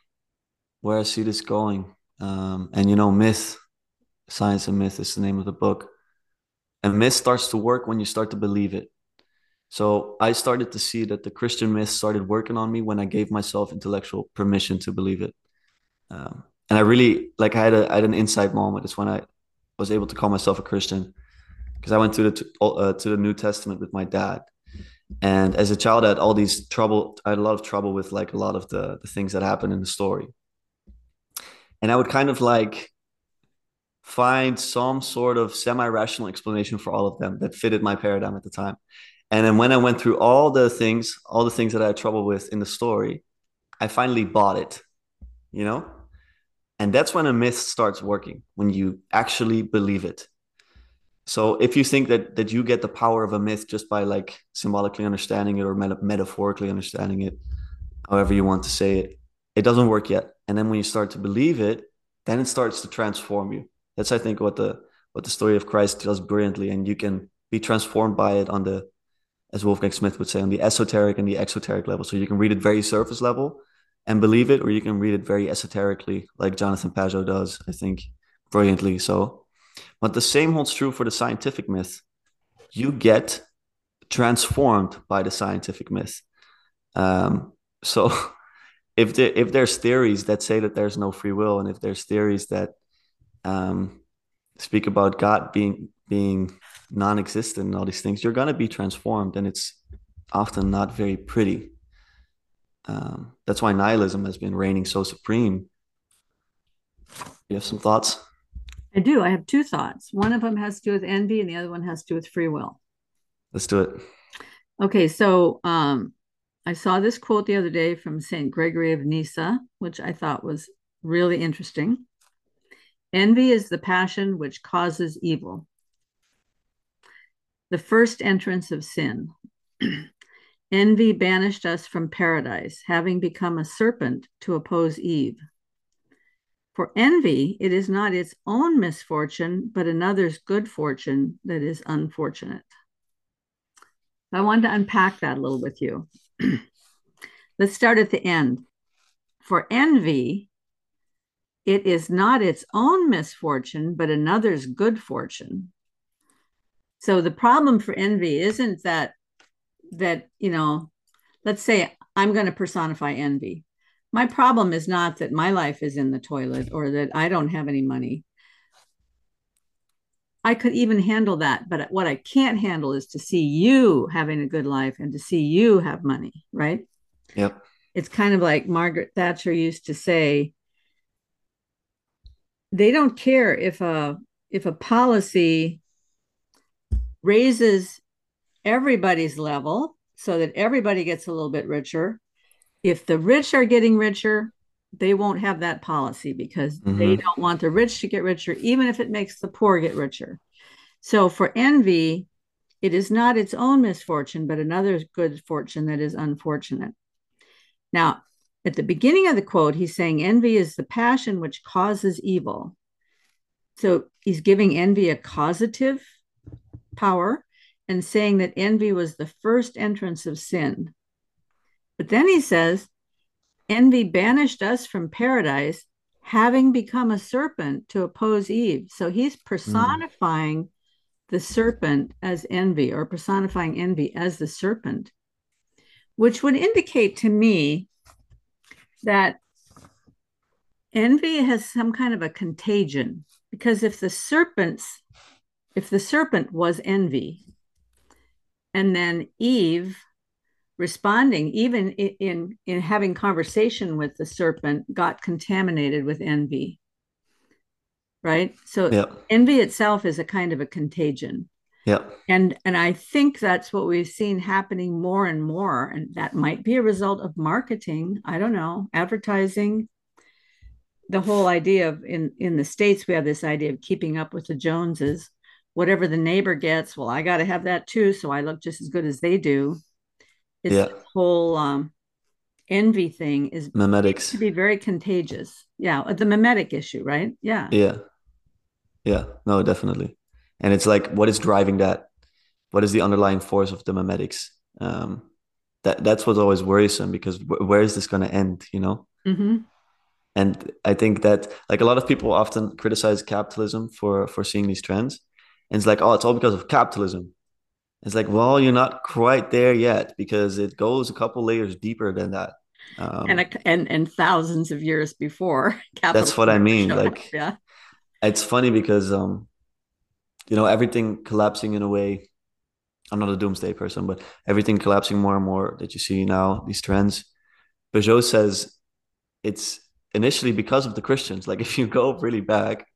where I see this going. Um, and you know, myth, science and myth is the name of the book. And myth starts to work when you start to believe it. So I started to see that the Christian myth started working on me when I gave myself intellectual permission to believe it. Um, and I really like I had a I had an insight moment. It's when I was able to call myself a Christian because I went to the uh, to the New Testament with my dad. And as a child, I had all these trouble. I had a lot of trouble with like a lot of the, the things that happened in the story. And I would kind of like find some sort of semi-rational explanation for all of them that fitted my paradigm at the time. And then when I went through all the things, all the things that I had trouble with in the story, I finally bought it, you know? And that's when a myth starts working, when you actually believe it. So if you think that that you get the power of a myth just by like symbolically understanding it or meta- metaphorically understanding it, however you want to say it, it doesn't work yet. And then when you start to believe it, then it starts to transform you. That's I think what the what the story of Christ does brilliantly, and you can be transformed by it on the, as Wolfgang Smith would say, on the esoteric and the exoteric level. So you can read it very surface level and believe it, or you can read it very esoterically, like Jonathan Pageau does, I think, brilliantly. So, but the same holds true for the scientific myth. You get transformed by the scientific myth. Um, so [laughs] if the, if there's theories that say that there's no free will, and if there's theories that um, speak about God being being non-existent and all these things, you're gonna be transformed, and it's often not very pretty. Um, that's why nihilism has been reigning so supreme. You have some thoughts? I do. I have two thoughts. One of them has to do with envy, and the other one has to do with free will. Let's do it. Okay, so um, I saw this quote the other day from St. Gregory of Nyssa, which I thought was really interesting. Envy is the passion which causes evil, the first entrance of sin. [clears throat] Envy banished us from paradise, having become a serpent to oppose Eve. For envy, it is not its own misfortune, but another's good fortune that is unfortunate. I wanted to unpack that a little with you. [clears throat] Let's start at the end. For envy, it is not its own misfortune, but another's good fortune. So the problem for envy isn't that that, you know, let's say I'm going to personify envy. My problem is not that my life is in the toilet or that I don't have any money. I could even handle that, but what I can't handle is to see you having a good life and to see you have money, right? Yep. It's kind of like Margaret Thatcher used to say they don't care if a if a policy raises everybody's level so that everybody gets a little bit richer. If the rich are getting richer, they won't have that policy because mm-hmm. they don't want the rich to get richer, even if it makes the poor get richer. So for envy, it is not its own misfortune, but another good fortune that is unfortunate. Now, at the beginning of the quote, he's saying envy is the passion which causes evil. So he's giving envy a causative power and saying that envy was the first entrance of sin. But then he says, envy banished us from paradise, having become a serpent to oppose Eve. So he's personifying mm. the serpent as envy or personifying envy as the serpent, which would indicate to me that envy has some kind of a contagion because if the serpents if the serpent was envy and then eve responding even in, in in having conversation with the serpent got contaminated with envy. Right? So envy itself is a kind of a contagion. Yeah. And and i think that's what we've seen happening more and more and that might be a result of marketing. I don't know advertising. The whole idea of in in the states we have this idea of keeping up with the joneses. Whatever the neighbor gets, well, I got to have that too. So I look just as good as they do. It's yeah. whole um, envy thing is memetics to be very contagious. Yeah. The mimetic issue, right? Yeah. Yeah. Yeah. No, definitely. And it's like, what is driving that? What is the underlying force of the mimetics? Um, that that's what's always worrisome because where is this going to end you know mm-hmm. and i think that like a lot of people often criticize capitalism for for seeing these trends and it's like oh it's all because of capitalism it's like well you're not quite there yet because it goes a couple layers deeper than that um, and, a, and and thousands of years before [laughs] that's what i mean like up, yeah it's funny because um you know everything collapsing in a way I'm not a doomsday person, but everything collapsing more and more that you see now, these trends. Pageau says it's initially because of the Christians. Like [laughs] if you go really back,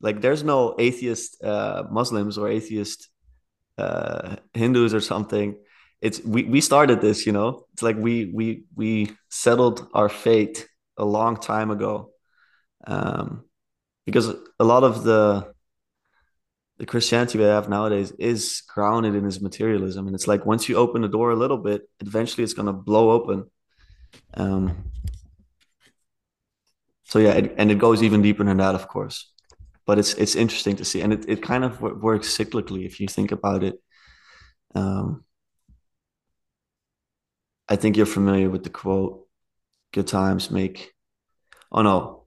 like there's no atheist uh, Muslims or atheist uh, Hindus or something. It's we we started this, you know. It's like we we we settled our fate a long time ago, um, because a lot of the the Christianity we have nowadays is grounded in this materialism, and it's like once you open the door a little bit, eventually it's gonna blow open. Um, so yeah, it, and it goes even deeper than that, of course. But it's it's interesting to see, and it, it kind of works cyclically if you think about it. Um, I think you're familiar with the quote, "Good times make." Oh no,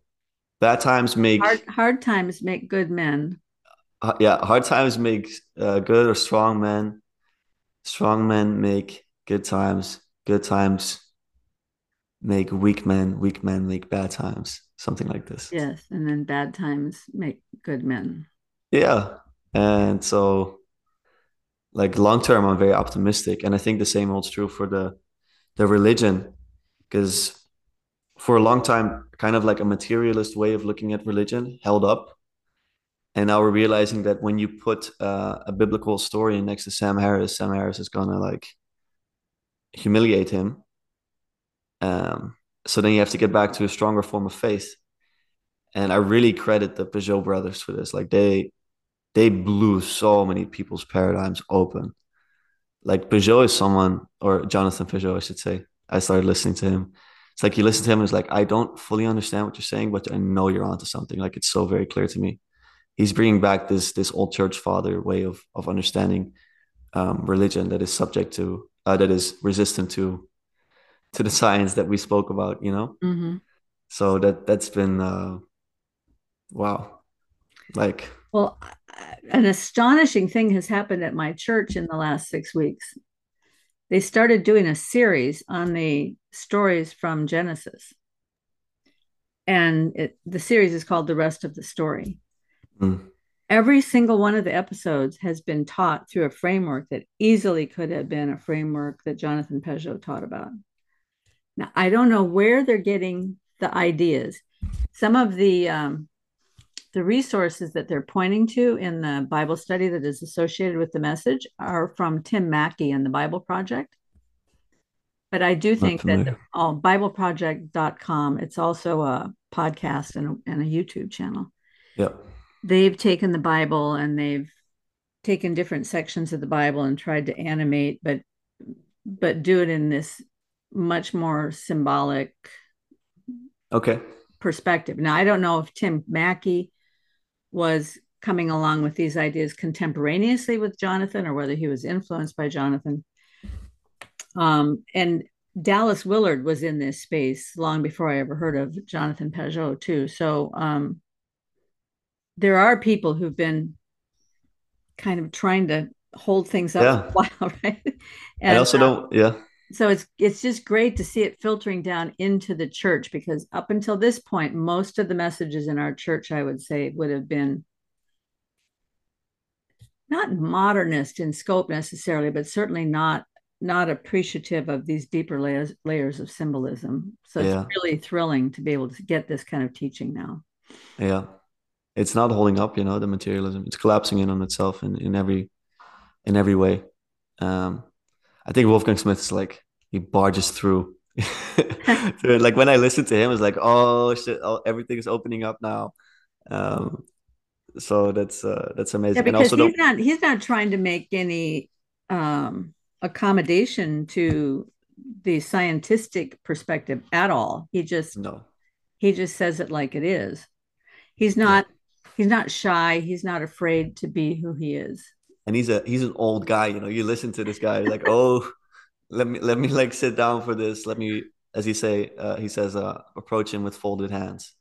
bad times make hard, hard times make good men yeah, hard times make uh, good or strong men. Strong men make good times. Good times make weak men. Weak men make bad times. Something like this. Yes, and then bad times make good men. Yeah, and so like long term, I'm very optimistic, and I think the same holds true for the the religion, because for a long time, kind of like a materialist way of looking at religion held up and now we're realizing that when you put uh, a biblical story next to Sam Harris, Sam Harris is gonna like humiliate him. Um, so then you have to get back to a stronger form of faith. And I really credit the Pageau brothers for this. Like they they blew so many people's paradigms open. Like Pageau is someone, or Jonathan Pageau, I should say. I started listening to him. It's like you listen to him, and it's like I don't fully understand what you're saying, but I know you're onto something. Like it's so very clear to me he's bringing back this this old church father way of of understanding um, religion that is subject to uh, that is resistant to to the science that we spoke about you know mm-hmm. so that that's been uh, wow like well an astonishing thing has happened at my church in the last six weeks they started doing a series on the stories from genesis and it, the series is called the rest of the story Mm. Every single one of the episodes has been taught through a framework that easily could have been a framework that Jonathan Pageau taught about. Now, I don't know where they're getting the ideas. Some of the um, the resources that they're pointing to in the Bible study that is associated with the message are from Tim Mackie and the Bible Project. But I do think that oh, BibleProject.com, it's also a podcast and a, and a YouTube channel. Yep they've taken the Bible and they've taken different sections of the Bible and tried to animate, but but do it in this much more symbolic okay perspective. Now I don't know if Tim mackie was coming along with these ideas contemporaneously with Jonathan or whether he was influenced by Jonathan. Um, and Dallas Willard was in this space long before I ever heard of Jonathan Pageau too. So um, there are people who've been kind of trying to hold things up yeah. [laughs] while, right? And I also don't, yeah. So it's it's just great to see it filtering down into the church because up until this point, most of the messages in our church, I would say, would have been not modernist in scope necessarily, but certainly not not appreciative of these deeper layers layers of symbolism. So yeah. it's really thrilling to be able to get this kind of teaching now. Yeah it's not holding up you know the materialism it's collapsing in on itself in, in every in every way um i think wolfgang smith is like he barges through. [laughs] Like when i listen to him it's like oh shit oh, everything is opening up now. Um so that's uh that's amazing. Yeah, because and also he's not he's not trying to make any um accommodation to the scientific perspective at all. He just no. he just says it like it is. He's not he's not shy. He's not afraid to be who he is. And he's a he's an old guy. You know, you listen to this guy like, oh, let me let me like sit down for this. Let me, as he say, uh, he says, uh, approach him with folded hands.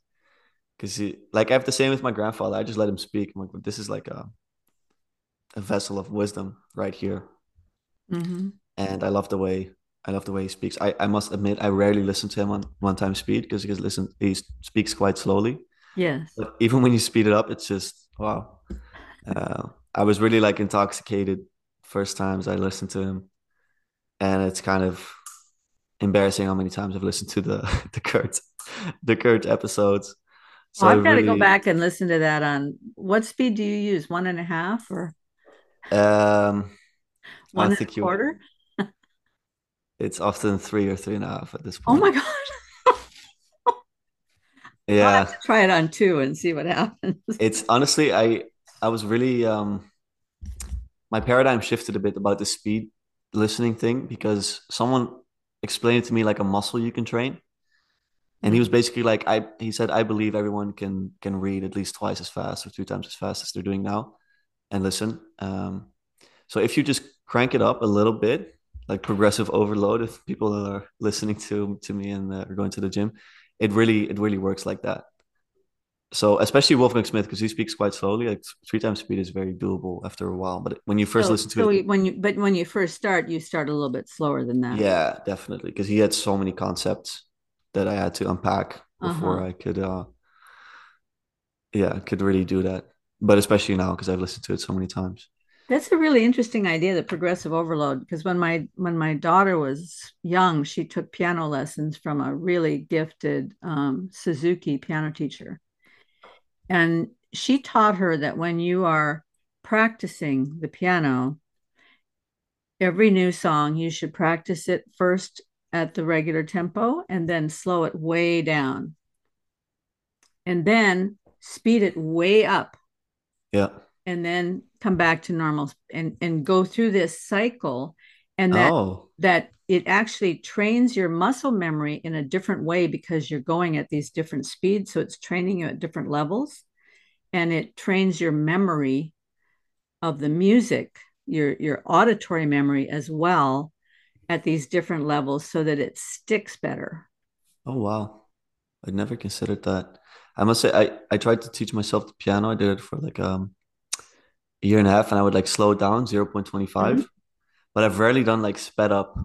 Because he, like, I have the same with my grandfather. I just let him speak. I'm like, this is like a a vessel of wisdom right here. Mm-hmm. And I love the way I love the way he speaks. I, I must admit, I rarely listen to him on one time speed because he listen he speaks quite slowly. Yes. But even when you speed it up, it's just wow. Uh, I was really like intoxicated first times I listened to him, and it's kind of embarrassing how many times I've listened to the [laughs] the Kurt the Kurt episodes. So I've got really, to go back and listen to that on what speed do you use? One and a half or um one I and a quarter? You, [laughs] it's often three or three and a half at this point. Oh my god. [laughs] yeah. try it on two and see what happens. It's honestly I I was really um my paradigm shifted a bit about the speed listening thing because someone explained it to me like a muscle you can train. And he was basically like, I he said, I believe everyone can can read at least twice as fast or two times as fast as they're doing now and listen. Um, so if you just crank it up a little bit, like progressive overload, if people that are listening to to me and uh, are going to the gym, it really it really works like that so especially Wolfgang Smith because he speaks quite slowly. Like three times speed is very doable after a while. But when you first so, listen to so it, when you but when you first start, you start a little bit slower than that. Yeah, definitely, because he had so many concepts that I had to unpack before uh-huh. I could, uh yeah, could really do that. But especially now because I've listened to it so many times. That's a really interesting idea, the progressive overload. Because when my when my daughter was young, she took piano lessons from a really gifted um, Suzuki piano teacher and she taught her that when you are practicing the piano, every new song, you should practice it first at the regular tempo and then slow it way down. And then speed it way up. Yeah. And then come back to normal and, and go through this cycle. And that oh. that it actually trains your muscle memory in a different way because you're going at these different speeds. So it's training you at different levels and it trains your memory of the music, your, your auditory memory as well at these different levels so that it sticks better. Oh, wow. I'd never considered that. I must say, I, I tried to teach myself the piano. I did it for like um, a year and a half and I would like slow it down 0.25. Mm-hmm. But I've rarely done like sped up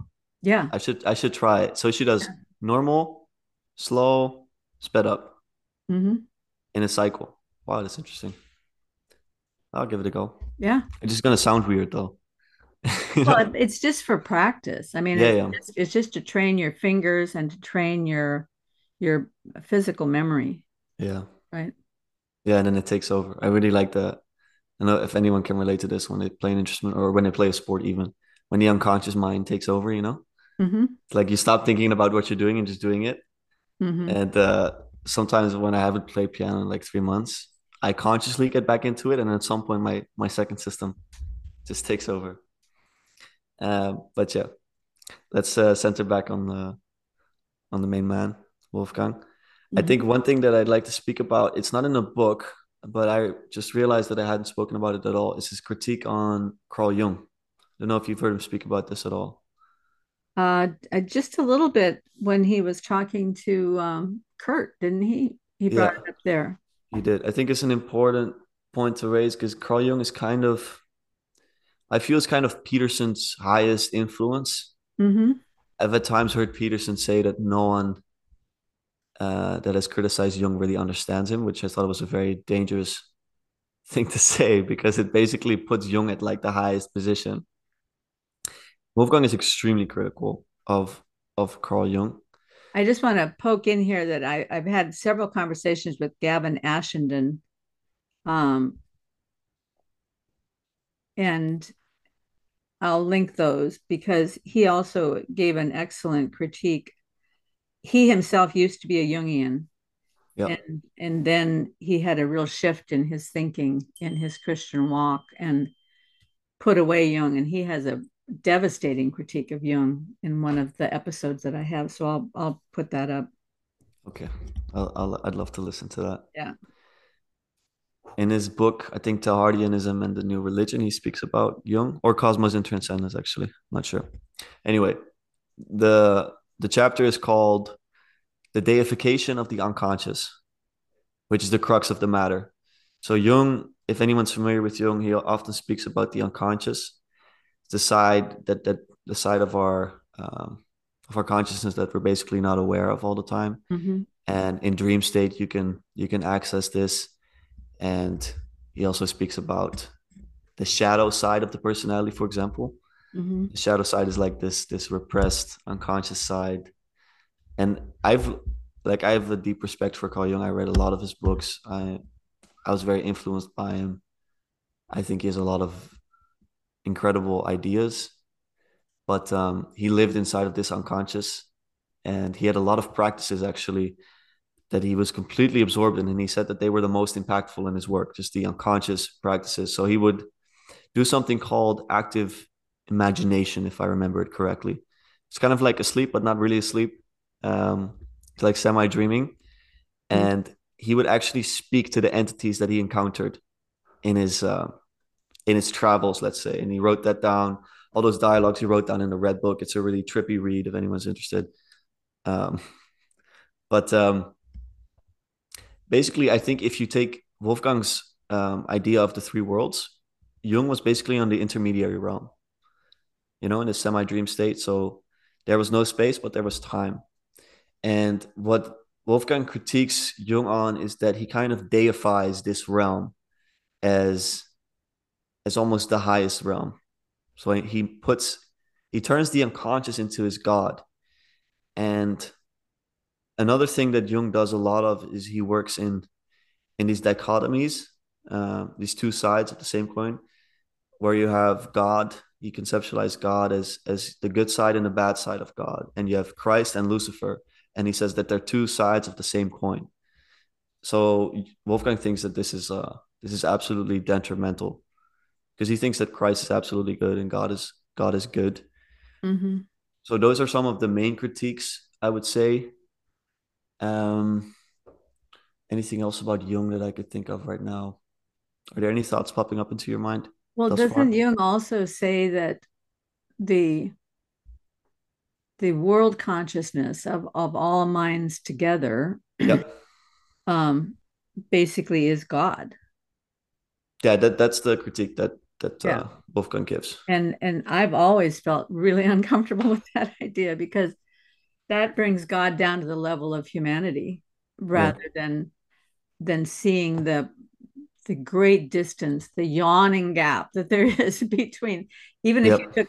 yeah. I should I should try it. So she does yeah. normal, slow, sped up mm-hmm. in a cycle. Wow, that's interesting. I'll give it a go. Yeah. It's just gonna sound weird though. [laughs] well, it's just for practice. I mean, yeah, it's, yeah. It's, it's just to train your fingers and to train your your physical memory. Yeah. Right. Yeah, and then it takes over. I really like that. I know if anyone can relate to this when they play an instrument or when they play a sport, even when the unconscious mind takes over, you know, Mm-hmm. Like you stop thinking about what you're doing and just doing it. Mm-hmm. And uh, sometimes when I haven't played piano in like three months, I consciously get back into it, and at some point, my my second system just takes over. Uh, but yeah, let's uh, center back on the on the main man, Wolfgang. Mm-hmm. I think one thing that I'd like to speak about, it's not in a book, but I just realized that I hadn't spoken about it at all. Is his critique on Carl Jung. I don't know if you've heard him speak about this at all. Uh, uh, just a little bit when he was talking to um, Kurt, didn't he? He brought yeah, it up there. He did. I think it's an important point to raise because Carl Jung is kind of, I feel, it's kind of Peterson's highest influence. Mm-hmm. I've at times heard Peterson say that no one uh, that has criticized Jung really understands him, which I thought was a very dangerous [laughs] thing to say because it basically puts Jung at like the highest position. Wolfgang is extremely critical of of Carl Jung. I just want to poke in here that I, I've had several conversations with Gavin Ashenden, um, and I'll link those because he also gave an excellent critique. He himself used to be a Jungian, yeah. and and then he had a real shift in his thinking in his Christian walk and put away Jung, and he has a devastating critique of Jung in one of the episodes that I have. So I'll I'll put that up. Okay, I'll, I'll I'd love to listen to that. Yeah. In his book, I think Teilhardianism and the New Religion, he speaks about Jung or Cosmos and Transcendence. Actually, I'm not sure. Anyway, the the chapter is called the deification of the unconscious, which is the crux of the matter. So Jung, if anyone's familiar with Jung, he often speaks about the unconscious, the side that that the side of our um, of our consciousness that we're basically not aware of all the time. Mm-hmm. And in dream state, you can you can access this. And he also speaks about the shadow side of the personality, for example. Mm-hmm. The shadow side is like this this repressed unconscious side. And I've like I have a deep respect for Carl Jung. I read a lot of his books. I I was very influenced by him. I think he has a lot of incredible ideas but um, he lived inside of this unconscious and he had a lot of practices actually that he was completely absorbed in and he said that they were the most impactful in his work just the unconscious practices. So he would do something called active imagination if i remember it correctly. It's kind of like asleep but not really asleep um, it's like semi dreaming mm-hmm. and he would actually speak to the entities that he encountered in his uh, in his travels let's say and he wrote that down all those dialogues he wrote down in the red book. It's a really trippy read if anyone's interested. Um, [laughs] but um, basically, I think if you take Wolfgang's um, idea of the three worlds, Jung was basically on the intermediary realm, you know, in a semi dream state. So there was no space, but there was time. And what Wolfgang critiques Jung on is that he kind of deifies this realm as as almost the highest realm so he puts, he turns the unconscious into his God. And another thing that Jung does a lot of is he works in in these dichotomies, uh, these two sides of the same coin, where you have God, you conceptualize God as as the good side and the bad side of God, and you have Christ and Lucifer, and he says that they're two sides of the same coin. So Wolfgang thinks that this is uh this is absolutely detrimental because he thinks that Christ is absolutely good and God is God is good. Mm-hmm. So those are some of the main critiques I would say. Um, anything else about Jung that I could think of right now? Are there any thoughts popping up into your mind? Well, doesn't far? Jung also say that the the world consciousness of of all minds together, yep. [clears throat] um, basically is God. Yeah, that that's the critique that that yeah. uh, Wolfgang gives. And and I've always felt really [laughs] uncomfortable with that idea because that brings God down to the level of humanity rather yeah. than than seeing the the great distance, the yawning gap that there [laughs] is between even if yep. you took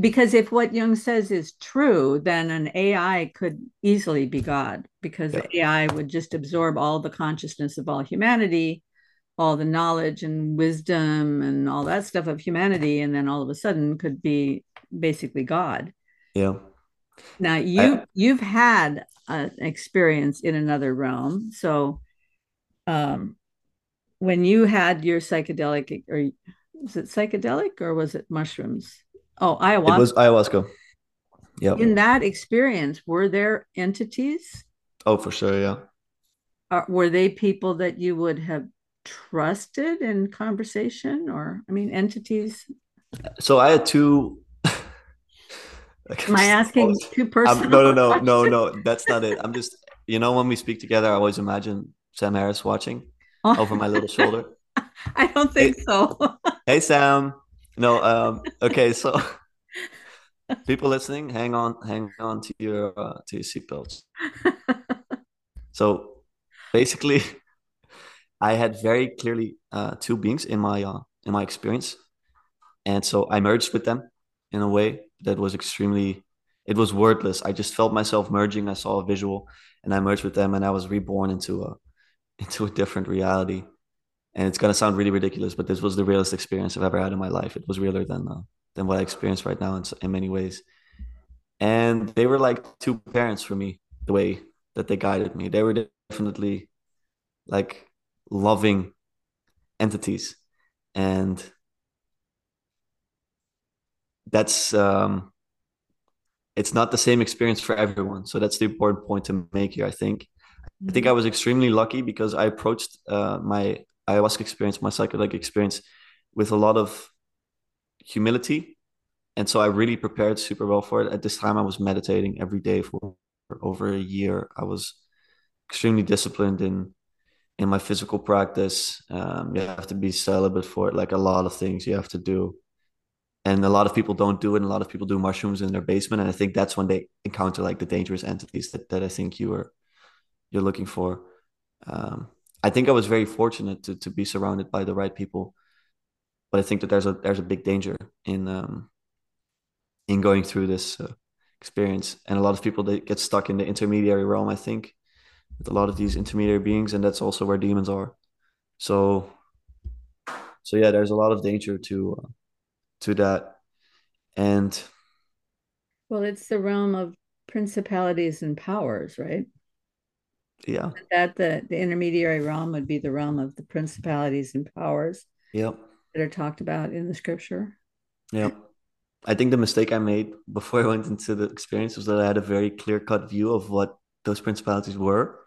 because if what Jung says is true, then an AI could easily be God because yep. the AI would just absorb all the consciousness of all humanity all the knowledge and wisdom and all that stuff of humanity and then all of a sudden could be basically god. Yeah. Now you I, you've had an experience in another realm. So um when you had your psychedelic or was it psychedelic or was it mushrooms? Oh ayahuasca. It was ayahuasca. Yeah in that experience were there entities? Oh for sure yeah. Uh, were they people that you would have trusted in conversation or i mean entities? So i had two [laughs] am i asking two personal no no [laughs] no no no that's not it. I'm just you know when we speak together i always imagine sam harris watching oh. over my little shoulder. [laughs] I don't think hey, so. hey sam. No um okay so people listening hang on hang on to your uh, to your seatbelts. So basically I had very clearly uh, two beings in my uh, in my experience, and so I merged with them in a way that was extremely. It was wordless. I just felt myself merging. I saw a visual, and I merged with them, and I was reborn into a [laughs] into a different reality. And it's gonna sound really ridiculous, but this was the realest experience I've ever had in my life. It was realer than uh, than what I experience right now in, in many ways. And they were like two parents for me. The way that they guided me, they were definitely like loving entities and that's um it's not the same experience for everyone so that's the important point to make here i think mm-hmm. i think i mm-hmm. was extremely lucky because i approached uh, my ayahuasca experience my psychedelic experience with a lot of humility and so I really prepared super well for it. At this time, I was meditating every day for, for over a year. I was extremely disciplined in in my physical practice. Um, you have to be celibate for it, like a lot of things you have to do. And a lot of people don't do it. And a lot of people do mushrooms in their basement. And I think that's when they encounter like the dangerous entities that, that I think you are you're looking for. Um, I think I was very fortunate to to be surrounded by the right people, but I think that there's a there's a big danger in um, in going through this uh, experience, and a lot of people they get stuck in the intermediary realm. I think with a lot of these intermediary beings, and that's also where demons are. So, so yeah, there's a lot of danger to uh, to that, and well, it's the realm of principalities and powers, right? Yeah, that the the intermediary realm would be the realm of the principalities and powers. Yep, that are talked about in the scripture. Yep. I think the mistake I made [laughs] before I went into the experience was that I had a very clear cut view of what those principalities were.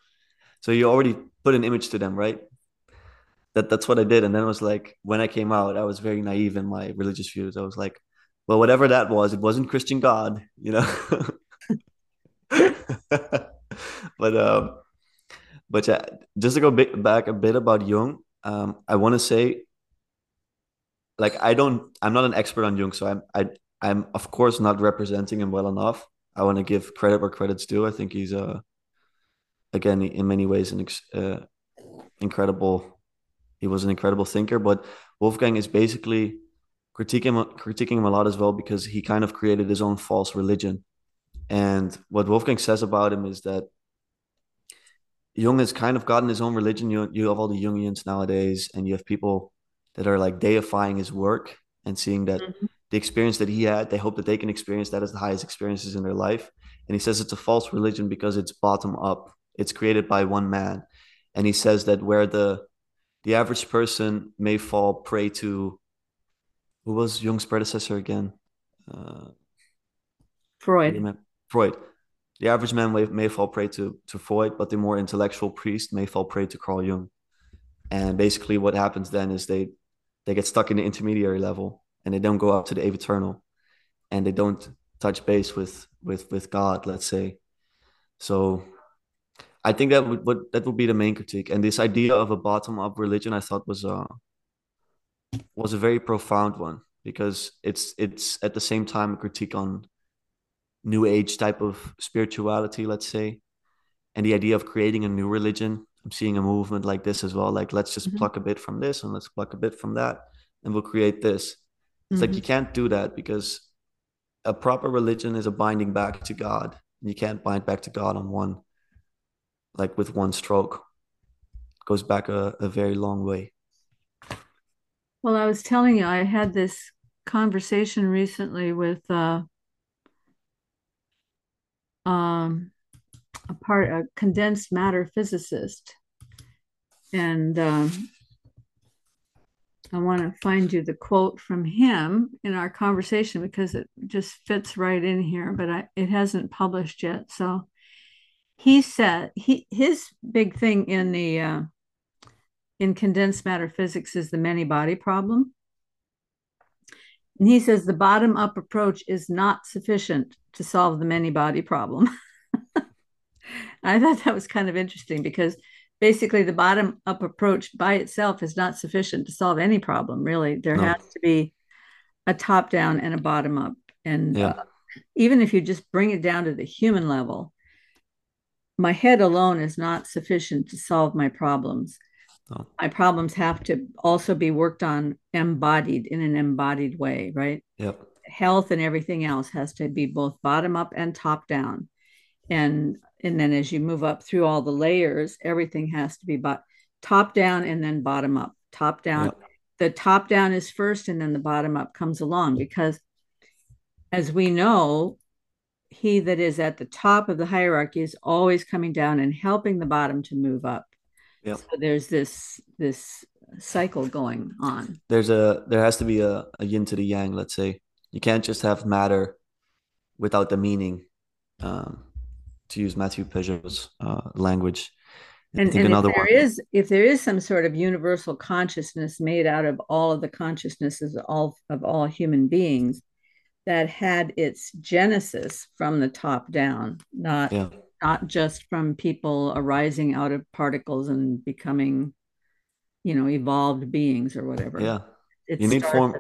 So you already put an image to them, right? That that's what I did. And then it was like when I came out, I was very naive in my religious views. I was like, well, whatever that was, it wasn't Christian God, you know. [laughs] but um, but yeah, just to go back a bit about Jung, um, I want to say, like, I don't, I'm not an expert on Jung, so I'm, I, I'm of course not representing him well enough. I want to give credit where credit's due. I think he's a again in many ways an uh, incredible he was an incredible thinker but wolfgang is basically critiquing critiquing him a lot as well because he kind of created his own false religion. And what wolfgang says about him is that jung has kind of gotten his own religion. You, you have all the jungians nowadays and you have people that are like deifying his work and seeing that mm-hmm. the experience that he had they hope that they can experience that as the highest experiences in their life. And he says it's a false religion because it's bottom up it's created by one man. And he says that where the the average person may fall prey to who was jung's predecessor again? Uh, freud. Freud. The average man may, may fall prey to to freud but the more intellectual priest may fall prey to carl jung. And basically what happens then is they they get stuck in the intermediary level and they don't go up to the Ave eternal. And they don't touch base with with with god let's say. So I think that would, would that would be the main critique. And this idea of a bottom up religion, I thought was a was a very profound one because it's it's at the same time a critique on new age type of spirituality, let's say, and the idea of creating a new religion. I'm seeing a movement like this as well. Like let's just mm-hmm. pluck a bit from this and let's pluck a bit from that, and we'll create this. It's mm-hmm. like you can't do that because a proper religion is a binding back to God. And you can't bind back to God on one like with one stroke. Goes back a, a very long way. Well, I was telling you, I had this conversation recently with uh, um, a part a condensed matter physicist, and um, I want to find you the quote from him in our conversation because it just fits right in here, but I, it hasn't published yet. So he said he his big thing in the uh, in condensed matter physics is the many body problem. And he says the bottom up approach is not sufficient to solve the many body problem. [laughs] I thought that was kind of interesting because basically the bottom up approach by itself is not sufficient to solve any problem, really. There no. has to be a top down and a bottom up. And yeah. uh, even if you just bring it down to the human level, my head alone is not sufficient to solve my problems. Oh. My problems have to also be worked on embodied in an embodied way, right? Yep. Health and everything else has to be both bottom up and top down. And and then as you move up through all the layers, everything has to be but top down and then bottom up. Top down. Yep. The top down is first and then the bottom up comes along because as we know, he that is at the top of the hierarchy is always coming down and helping the bottom to move up. Yep. So there's this this cycle going on. There's a there has to be a, a yin to the yang, let's say. You can't just have matter without the meaning. Um, to use Mathieu Pageau's uh, language. And, and if there one. is if there is some sort of universal consciousness made out of all of the consciousnesses of all of all human beings, that had its genesis from the top down, not yeah. not just from people arising out of particles and becoming, you know, evolved beings or whatever. Yeah, it you need form.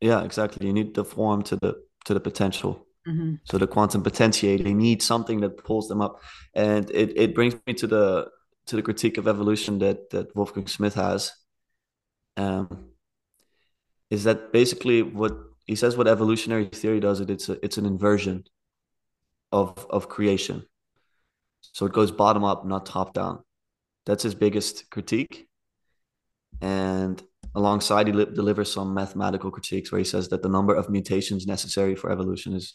Yeah, exactly. You need the form to the to the potential. Mm-hmm. So the quantum potentiator, they need something that pulls them up, and it, it brings me to the to the critique of evolution that that Wolfgang Smith has. Um, is that basically what he says what evolutionary theory does it it's a, it's an inversion of of creation. So it goes bottom up not top down. That's his biggest critique. And alongside he li- delivers some mathematical critiques where he says that the number of mutations necessary for evolution is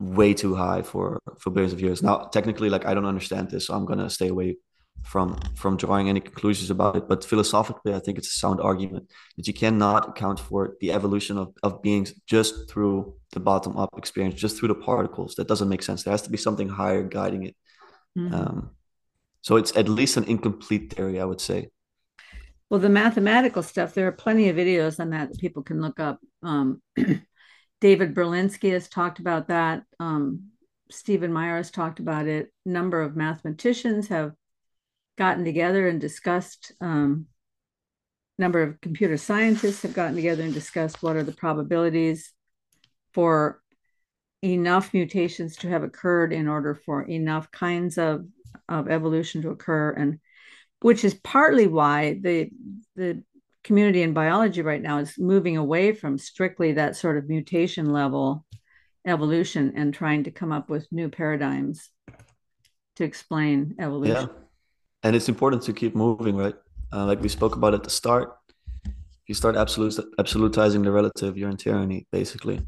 way too high for for billions of years. Now technically like i don't understand this so i'm going to stay away from from drawing any conclusions about it but philosophically i think it's a sound argument that you cannot account for the evolution of, of beings just through the bottom up experience just through the particles. That doesn't make sense. There has to be something higher guiding it. Mm-hmm. um, so it's at least an incomplete theory i would say. Well the mathematical stuff there are plenty of videos on that that people can look up. Um, [clears throat] david berlinski has talked about that. Um, stephen meyer has talked about it. A number of mathematicians have gotten together and discussed um, number of computer scientists have gotten together and discussed what are the probabilities for enough mutations to have occurred in order for enough kinds of, of evolution to occur and which is partly why the the community in biology right now is moving away from strictly that sort of mutation level evolution and trying to come up with new paradigms to explain evolution. Yeah and it's important to keep moving, right? Uh, like we spoke about at the start, you start absolute, absolutizing the relative, you're in tyranny, basically. And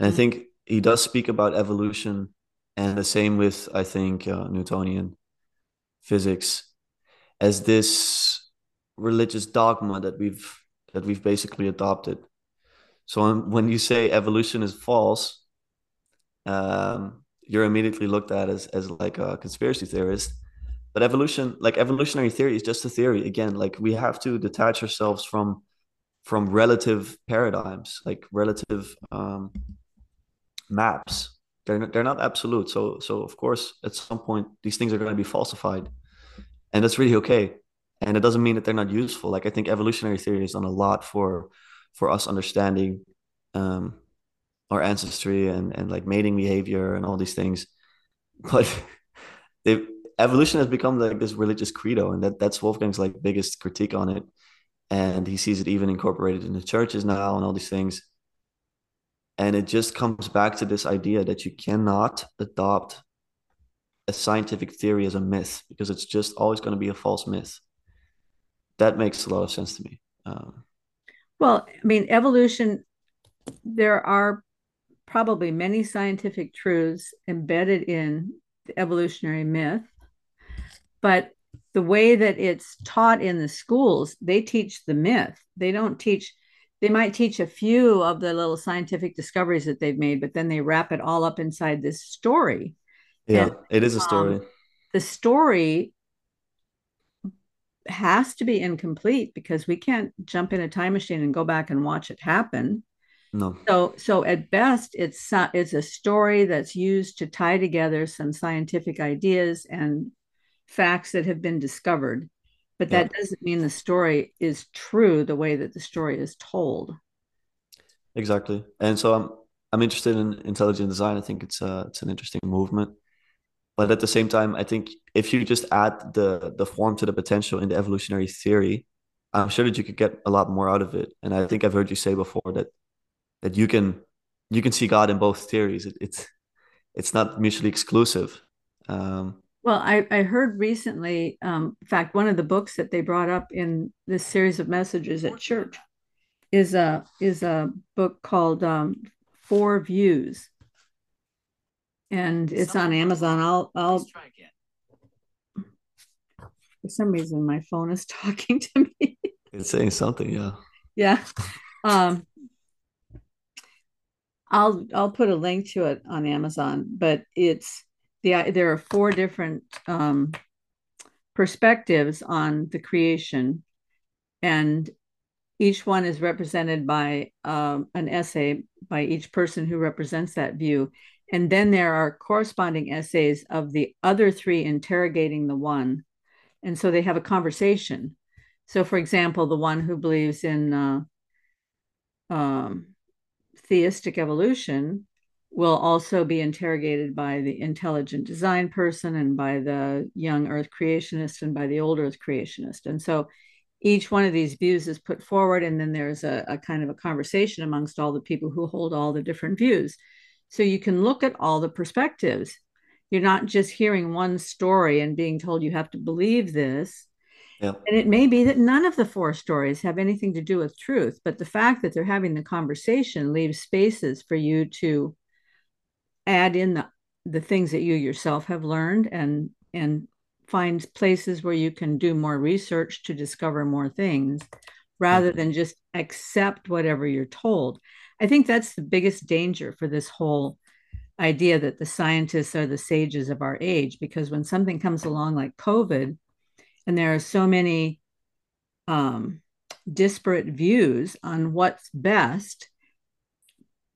I mm-hmm. think he does speak about evolution, and the same with I think uh, Newtonian physics as this religious dogma that we've that we've basically adopted. So when you say evolution is false, um, you're immediately looked at as as like a conspiracy theorist but evolution like evolutionary theory is just a theory. Again like we have to detach ourselves from from relative paradigms like relative um maps. They're not, they're not absolute. So so of course at some point these things are going to be falsified and that's really okay. And it doesn't mean that they're not useful. Like i think evolutionary theory has done a lot for for us understanding um our ancestry and and like mating behavior and all these things. [laughs] But they evolution has become like this religious credo, and that that's Wolfgang's like biggest critique on it. And he sees it even incorporated in the churches now and all these things. And it just comes back to this idea that you cannot adopt a scientific theory as a myth because it's just always going to be a false myth. That makes a lot of sense to me. Um, well, I mean, evolution, there are probably many scientific truths embedded in the evolutionary myth but the way that it's taught in the schools, they teach the myth. They don't teach, they might teach a few of the little scientific discoveries that they've made, but then they wrap it all up inside this story. Yeah, and, it is a story. Um, the story has to be incomplete because we can't jump in a time machine and go back and watch it happen. No. So so at best it's it's a story that's used to tie together some scientific ideas and facts that have been discovered but that yeah. doesn't mean the story is true the way that the story is told. Exactly. And so i'm i'm interested in intelligent design. I think it's a it's an interesting movement. But at the same time i think if you just add the the form to the potential in the evolutionary theory i'm sure that you could get a lot more out of it. And i think i've heard you say before that that you can you can see god in both theories. It, it's it's not mutually exclusive. Um, well, I, I heard recently, um, in fact, one of the books that they brought up in this series of messages at church is a is a book called um, Four Views, and it's on Amazon. I'll I'll. Try again. For some reason, my phone is [laughs] talking to me. It's saying something, yeah. Yeah. Um, I'll I'll put a link to it on Amazon, but it's the there are four different um, perspectives on the creation, and each one is represented by um, an essay by each person who represents that view. And then there are corresponding essays of the other three interrogating the one. And so they have a conversation. So, for example, the one who believes in uh, um, theistic evolution will also be interrogated by the intelligent design person and by the young earth creationist and by the old earth creationist. And so each one of these views is put forward, and then there's a, a, kind of a conversation amongst all the people who hold all the different views. So you can look at all the perspectives. You're not just hearing one story and being told you have to believe this. Yep. And it may be that none of the four stories have anything to do with truth, but the fact that they're having the conversation leaves spaces for you to add in the, the things that you yourself have learned and and find places where you can do more research to discover more things rather mm-hmm. than just accept whatever you're told. I think that's the biggest danger for this whole idea that the scientists are the sages of our age because when something comes along like COVID and there are so many um, disparate views on what's best,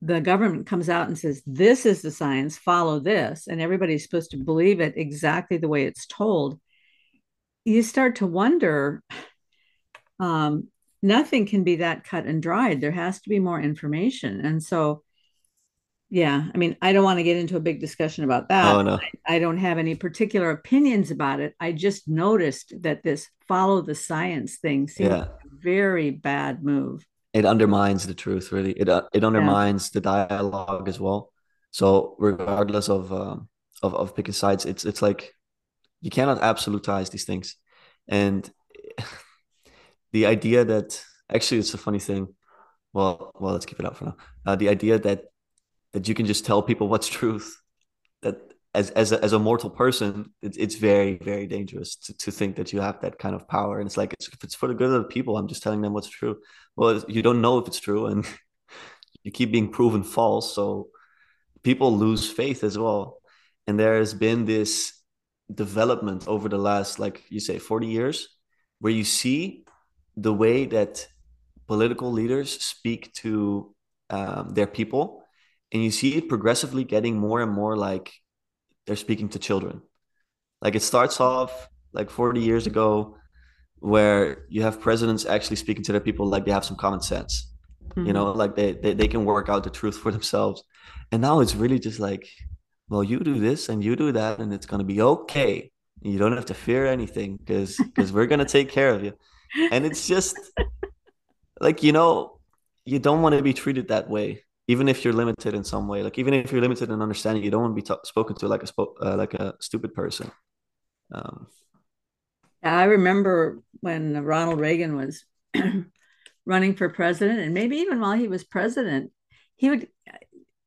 the government comes out and says, This is the science, follow this, and everybody's supposed to believe it exactly the way it's told, you start to wonder um, nothing can be that cut and dried. There has to be more information. And so, yeah, I mean, I don't want to get into a big discussion about that. Oh, no. I, I don't have any particular opinions about it. I just noticed that this follow the science thing seems yeah. a very bad move it undermines the truth really. It uh, it undermines yeah. the dialogue as well. So regardless of um, of of picking sides it's it's like you cannot absolutize these things. And [laughs] the idea that actually it's a funny thing. Well well let's keep it up for now. Uh, the idea that that you can just tell people what's [laughs] truth as as a, as a mortal person, it's, it's very very dangerous to, to think that you have that kind of power. And it's like it's, if it's for the good of the people, I'm just telling them what's true. Well, you don't know if it's true, and [laughs] you keep being proven false. So people lose faith as well. And there has been this development over the last, like you say, 40 years, where you see the way that political leaders speak to um, their people, and you see it progressively getting more and more like they're speaking to children. Like it starts off like 40 years ago, where you have presidents actually speaking to their people like they have some common sense. Mm-hmm. You know, like they, they they can work out the truth for themselves. And now it's really just like, well, you do this and you do that, and it's gonna be okay. You don't have to fear anything because because we're gonna take care of you. And it's just [laughs] like you know, you don't want to be treated that way even if you're limited in some way like even if you're limited in understanding you don't want to be t- spoken to like a spo- uh, like a stupid person um, i remember when ronald reagan was [clears throat] running for president and maybe even while he was president he would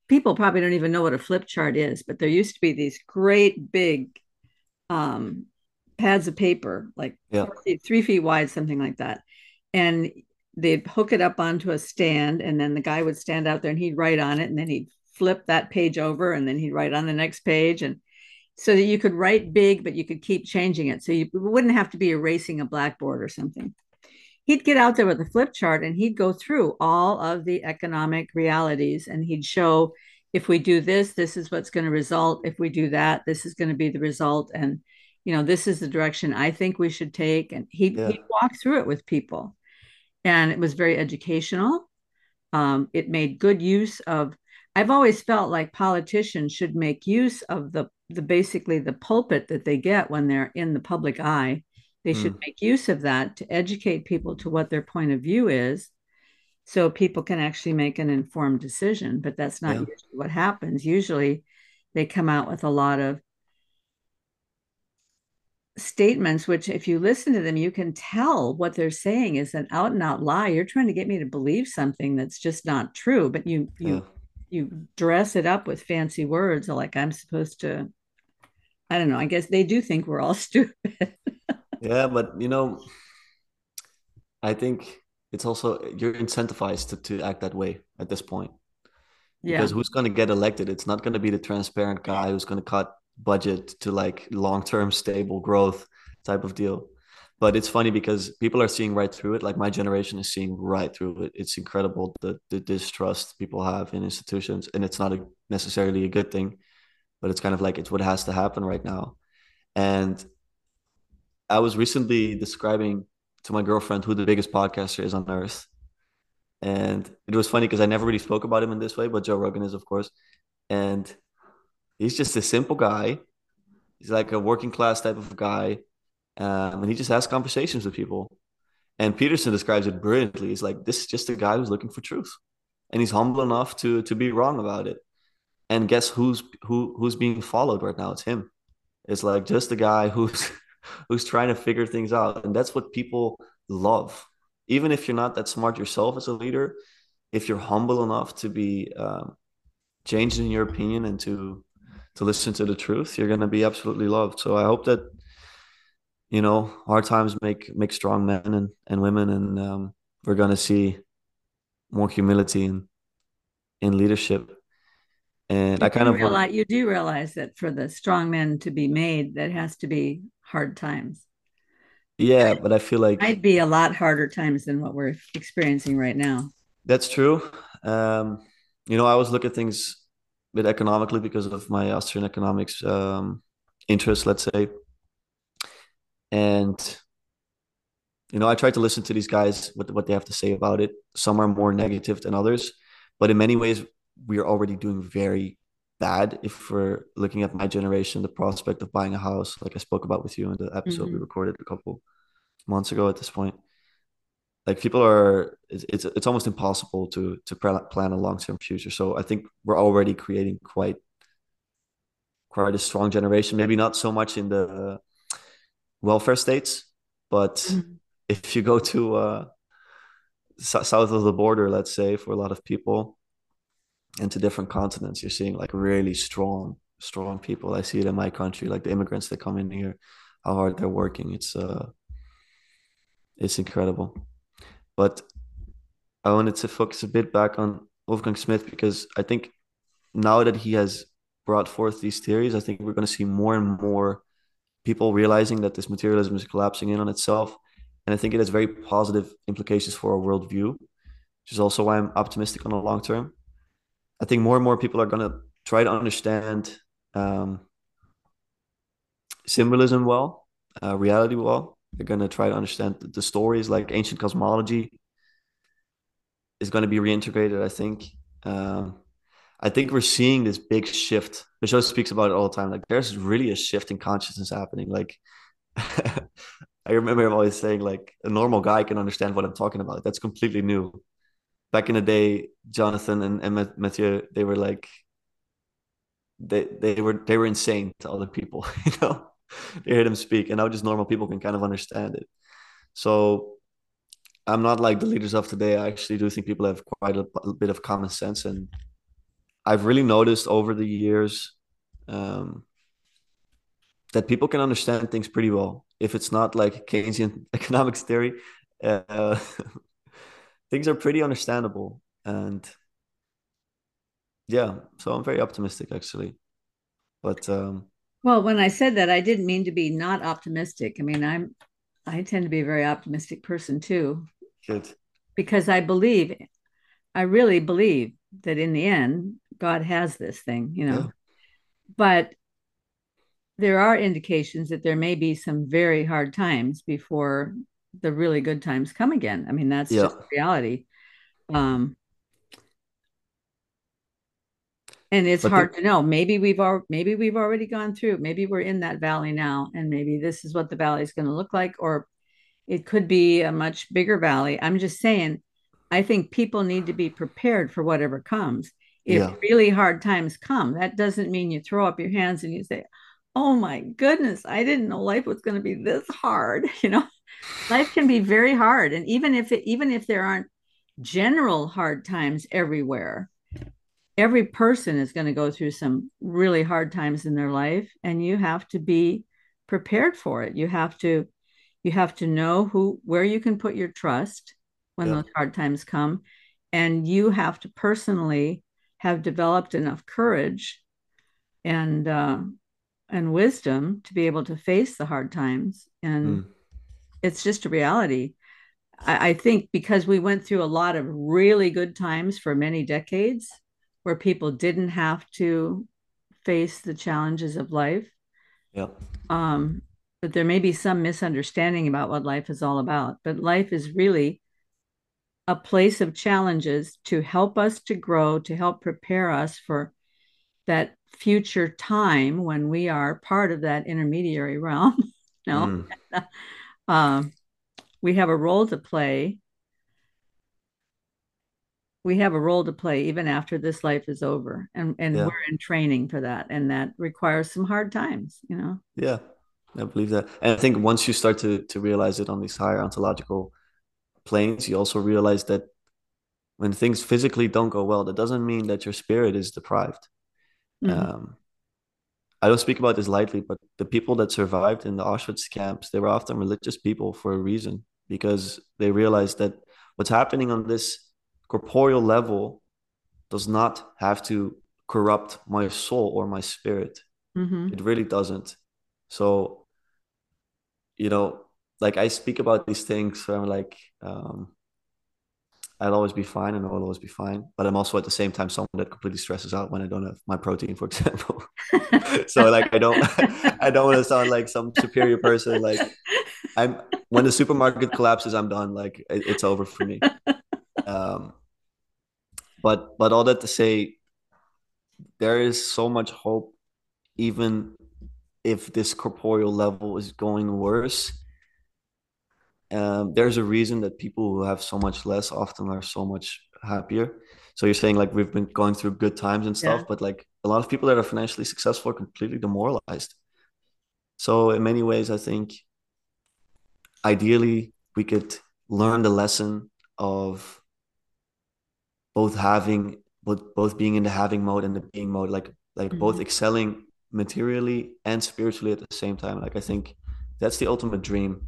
people probably don't even know what a flip chart is but there used to be these great big um, pads of paper like yeah. three feet wide something like that and they'd hook it up onto a stand and then the guy would stand out there and he'd write on it and then he'd flip that page over and then he'd write on the next page and so that you could write big but you could keep changing it. So you wouldn't have to be erasing a blackboard or something. He'd get out there with a flip chart and he'd go through all of the economic realities and he'd show if we do this this is what's going to result. If we do that this is going to be the result and you know this is the direction i think we should take and he'd, yeah. he'd walk through it with people and it was very educational. Um, it made good use of. I've always felt like politicians should make use of the the basically the pulpit that they get when they're in the public eye. They mm. should make use of that to educate people to what their point of view is, so people can actually make an informed decision. But that's not yeah. usually what happens. Usually, they come out with a lot of statements which if you listen to them you can tell what they're saying is an out and out lie you're trying to get me to believe something that's just not true but you you yeah. you dress it up with fancy words like i'm supposed to i don't know i guess they do think we're all [laughs] stupid yeah but you know i think it's also you're incentivized to, to act that way at this point Yeah. because who's going to get elected it's not going to be the transparent guy who's going to cut budget to like long-term stable growth type of deal but it's funny because people are seeing right through it. Like my generation is seeing right through it. It's incredible the the distrust people have in institutions, and it's not a, necessarily a good thing, but it's kind of like it's what has to happen right now. And I was recently describing to my girlfriend who the biggest podcaster is on earth, and it was funny because I never really spoke about him in this way, but Joe Rogan is, of course, and he's just a simple guy. He's like a working class type of guy um, and he just has conversations with people. And Peterson describes it brilliantly. He's like, this is just a guy who's looking for truth, and he's humble enough to to be wrong about it. And guess who's who who's being followed right now? It's him. It's like just a guy who's [laughs] who's trying to figure things out, and that's what people love. Even if you're not that smart yourself as a leader, if you're humble enough to be um, changed in your opinion and to to listen to the truth, you're going to be absolutely loved. So I hope that you know, hard times make make strong men and, and women, and um, we're going to see more humility in in leadership. And you I kind of realize you do realize that for the strong men to be made, that has to be hard times. Yeah, but I feel like it might be a lot harder times than what we're experiencing right now. That's true. Um, you know, I always look at things bit economically because of my Austrian economics um, interest, let's say. And you know i try to listen to these guys what, what they have to say about it. Some are more negative than others but in many ways we are already doing very bad if we're looking at my generation the prospect of buying a house like i spoke about with you in the episode mm-hmm. we recorded a couple months ago at this point like people are it's it's, it's almost impossible to to plan a long-term future so i think we're already creating quite quite a strong generation maybe not so much in the welfare states, but mm-hmm. if you go to uh, s- south of the border, let's say, for a lot of people, into different continents, you're seeing like really strong, strong people. I see it in my country, like the immigrants that come in here, how hard they're working. It's uh, it's incredible. But I wanted to focus a bit back on Wolfgang Smith because I think now that he has brought forth these theories, I think we're going to see more and more people realizing that this materialism is collapsing in on itself. And I think it has very positive implications for our worldview, which is also why I'm optimistic on the long term. I think more and more people are going to try to understand um, symbolism well, uh, reality well. They're going to try to understand the stories like ancient cosmology is going to be reintegrated, I think. Um, I think we're seeing this big shift. Michelle speaks about it all the time. Like there's really a shift in consciousness happening. Like [laughs] I remember him always saying, like a normal guy can understand what I'm talking about. That's completely new. Back in the day, Jonathan and, and Mathieu, they were like they they were they were insane to other people, [laughs] you know. [laughs] they heard him speak, and now just normal people can kind of understand it. So I'm not like the leaders of today. I actually do think people have quite a, a bit of common sense and I've really noticed over the years um, that people can understand things pretty well. If it's not like Keynesian [laughs] economics theory, uh, [laughs] things are pretty understandable. And yeah, so I'm very optimistic actually. But um, well, when I said that, I didn't mean to be not optimistic. I mean, I'm I tend to be a very optimistic person too. Good. Because I believe, I really believe that in the end, God has this thing, you know. Yeah. But there are indications that there may be some very hard times before the really good times come again. I mean, that's yeah. just reality. Um, and it's but hard the, to know. Maybe we've all maybe we've already gone through. Maybe we're in that valley now, and maybe this is what the valley is going to look like, or it could be a much bigger valley. I'm just saying. I think people need to be prepared for whatever comes if yeah. really hard times come that doesn't mean you throw up your hands and you say oh my goodness i didn't know life was going to be this hard [laughs] you know life can be very hard and even if it even if there aren't general hard times everywhere every person is going to go through some really hard times in their life and you have to be prepared for it you have to you have to know who where you can put your trust when yeah. those hard times come and you have to personally have developed enough courage and uh, and wisdom to be able to face the hard times and mm. it's just a reality. I, I think because we went through a lot of really good times for many decades where people didn't have to face the challenges of life. Yeah. Um, but there may be some misunderstanding about what life is all about. But life is really a place of challenges to help us to grow, to help prepare us for that future time when we are part of that intermediary [laughs] realm. no, mm. uh, [laughs] we have a role to play. We have a role to play even after this life is over, and and yeah. we're in training for that, and that requires some hard times, you know. Yeah, I believe that, and I think once you start to to realize it on these higher ontological planes, you also realize that when things physically don't go well, that doesn't mean that your spirit is deprived. Mm-hmm. Um, I don't speak about this lightly, but the people that survived in the Auschwitz camps, they were often religious people for a reason because they realized that what's happening on this corporeal level does not have to corrupt my soul or my spirit. Mm-hmm. It really doesn't. So, you know, like I speak about these things, so I'm like, um, I'll always be fine and I'll always be fine. But I'm also at the same time someone that completely stresses out when I don't have my protein, for [laughs] example. [laughs] so like I don't [laughs] I don't want to sound like some superior person. Like I'm when the supermarket collapses, I'm done. Like it, it's over for me. Um, but but all that to say, there is so much hope, even if this corporeal level is going worse um, there's a reason that people who have so much less often are so much happier. So you're saying like we've been going through good times and stuff, yeah. but like a lot of people that are financially successful are completely demoralized. So in many ways, I think ideally we could learn the lesson of both having both both being in the having mode and the being mode, like like mm-hmm. both excelling materially and spiritually at the same time. Like I think that's the ultimate dream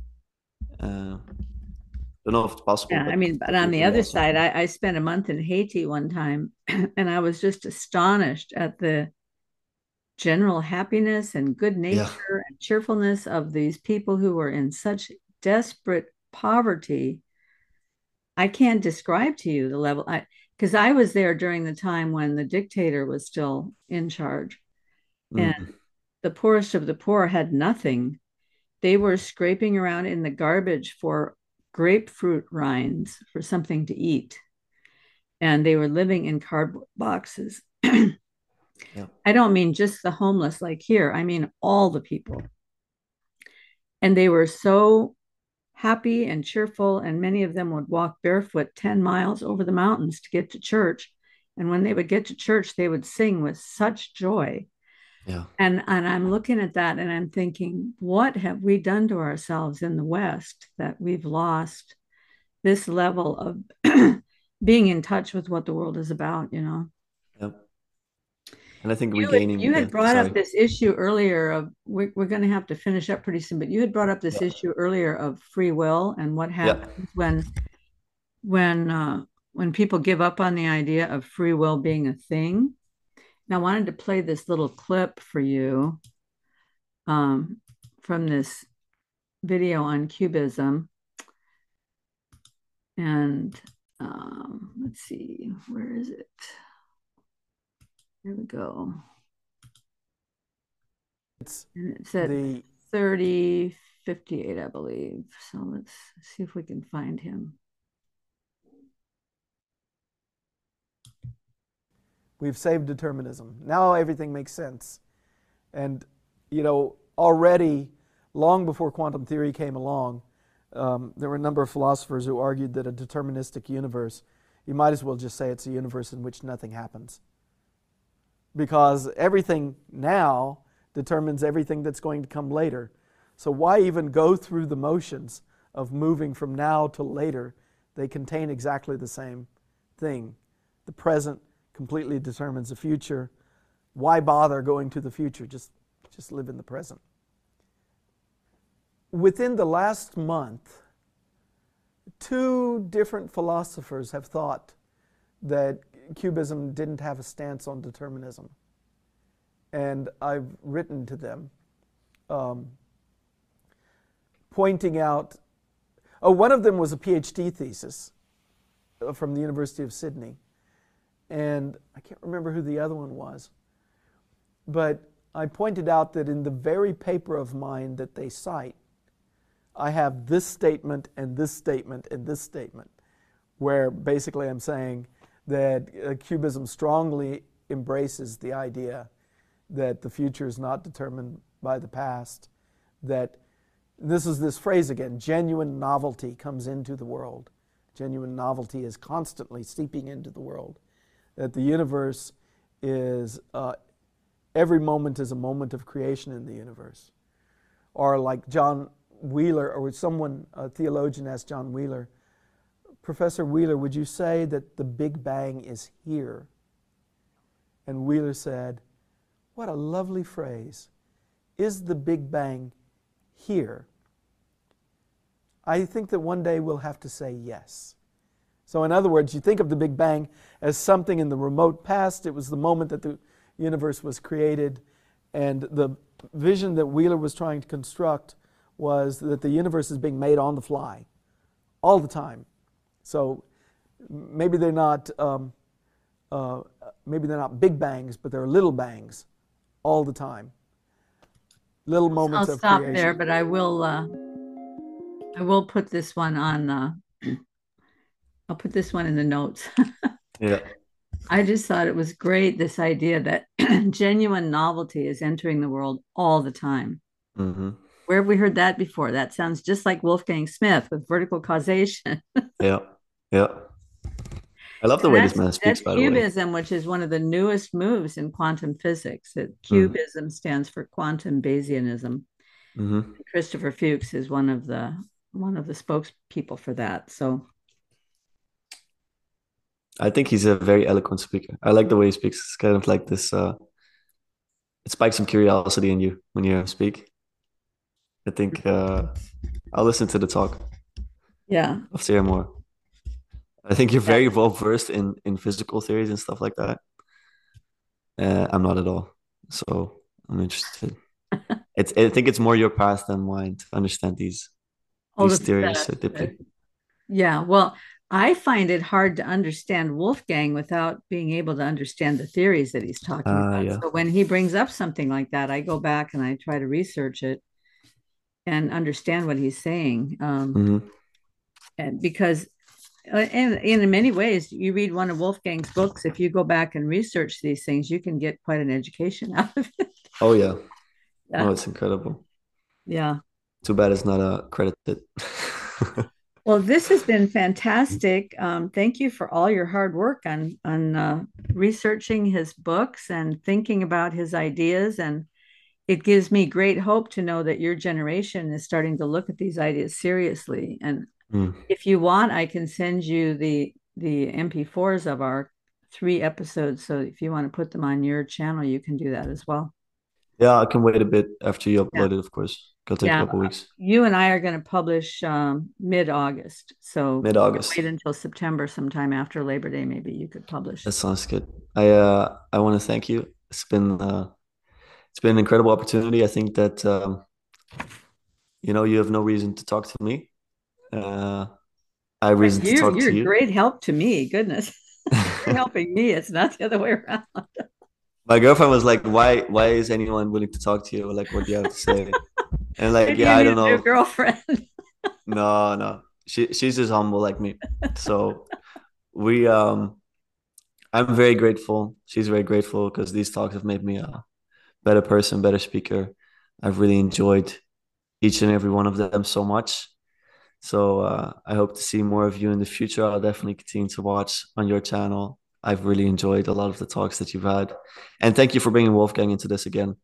uh, don't know if it's possible. Yeah, I mean, but on the other side, I, I spent a month in Haiti one time, [clears throat] and I was just astonished at the general happiness and good nature yeah. and cheerfulness of these people who were in such desperate poverty. I can't describe to you the level I because I was there during the time when the dictator was still in charge. Mm. And the poorest of the poor had nothing they were scraping around in the garbage for grapefruit rinds for something to eat. And they were living in cardboard boxes. [clears throat] yeah. I don't mean just the homeless like here, I mean all the people. And they were so happy and cheerful, and many of them would walk barefoot 10 miles over the mountains to get to church. And when they would get to church, they would sing with such joy. Yeah. And and I'm looking at that and I'm thinking, what have we done to ourselves in the West that we've lost this level of [clears throat] being in touch with what the world is about, you know? And I think you regaining. Had, you had brought sorry. up this issue earlier of we're, we're going to have to finish up pretty soon, but you had brought up this issue earlier of free will and what happens when when uh, when people give up on the idea of free will being a thing now, I wanted to play this little clip for you um, from this video on QBism. And um, let's see, where is it? Here we go. It's and it's at the 3058, I believe. So let's see if we can find him. We've saved determinism. Now everything makes sense. And, you know, already, long before quantum theory came along, um, there were a number of philosophers who argued that a deterministic universe, you might as well just say it's a universe in which nothing happens. Because everything now determines everything that's going to come later. So why even go through the motions of moving from now to later? They contain exactly the same thing. The present completely determines the future. Why bother going to the future? Just, just live in the present. Within the last month, two different philosophers have thought that QBism didn't have a stance on determinism. And I've written to them um, pointing out Oh, one of them was a PhD thesis uh, from the University of Sydney. And I can't remember who the other one was. But I pointed out that in the very paper of mine that they cite, I have this statement and this statement and this statement, where basically I'm saying that uh, QBism strongly embraces the idea that the future is not determined by the past, that this is this phrase again genuine novelty comes into the world. Genuine novelty is constantly seeping into the world. That the universe is, uh, every moment is a moment of creation in the universe. Or like John Wheeler, or someone, a theologian asked John Wheeler, Professor Wheeler, would you say that the Big Bang is here? And Wheeler said, What a lovely phrase. Is the Big Bang here? I think that one day we'll have to say yes. So, in other words, you think of the Big Bang as something in the remote past. It was the moment that the universe was created. And the vision that Wheeler was trying to construct was that the universe is being made on the fly all the time. So, maybe they're not. Um, uh, maybe they're not big bangs, but they're little bangs all the time. Little moments I'll of stop creation. there, but I will. Uh, I will put this one on. Uh, [clears throat] I'll put this one in the notes. [laughs] Yeah. I just thought it was great this idea that [clears throat] genuine novelty is entering the world all the time. hmm Where have we heard that before? That sounds just like Wolfgang Smith with vertical causation. [laughs] Yeah. Yeah. I love the way this man speaks, that's by the way. QBism, which is one of the newest moves in quantum physics. That Hmm. QBism stands for quantum Bayesianism. hmm Christopher Fuchs is one of the one of the spokespeople for that. So I think he's a very eloquent speaker. I like the way he speaks. It's kind of like this. Uh, it spikes some curiosity in you when you hear him speak. I think uh, I'll listen to the talk. yeah, I'll hear more. I think you're very well versed in in physical theories and stuff like that. Uh, I'm not at all, so I'm interested. [laughs] it's I think it's more your path than mine to understand these Oh, these the- theories so deeply. yeah. Well, I find it hard to understand Wolfgang without being able to understand the theories that he's talking Ah, about. yeah. So when he brings up something like that, I go back and I try to research it and understand what he's saying. Um, hmm and because uh, and, and in many ways you read one of wolfgang's books if you go back and research these things you can get quite an education [laughs] out of it Oh yeah. Yeah. Oh, it's incredible. yeah Too bad it's not uh, credited. [laughs] well this has been fantastic um, thank you for all your hard work on on uh, researching his books and thinking about his ideas and it gives me great hope to know that your generation is starting to look at these ideas seriously and Mm. if you want i can send you the the mp4s of our three episodes so if you want to put them on your channel you can do that as well Yeah, I can wait a bit after you Yeah. upload it, of course. It'll take Yeah. a couple weeks. you and i are going to publish um, mid-august so Mid August. wait until september sometime after labor day maybe you could publish That sounds good. I uh I want to thank you. It's been uh it's been an incredible opportunity. I think that um you know you have no reason to talk to me. Uh I reason to you're, talk you're to a you. great help to me goodness [laughs] [laughs] you're helping me it's not the other way around My girlfriend was like, "Why why is anyone willing to talk to you? Like what do you have to say?" And like, yeah, you I don't know. girlfriend [laughs] No, no. She she's just humble like me. So we um I'm very grateful. She's very grateful because these talks have made me a better person, better speaker. I've really enjoyed each and every one of them so much. So uh, I hope to see more of you in the future. I'll definitely continue to watch on your channel. I've really enjoyed a lot of the talks that you've had, and thank you for bringing Wolfgang into this again.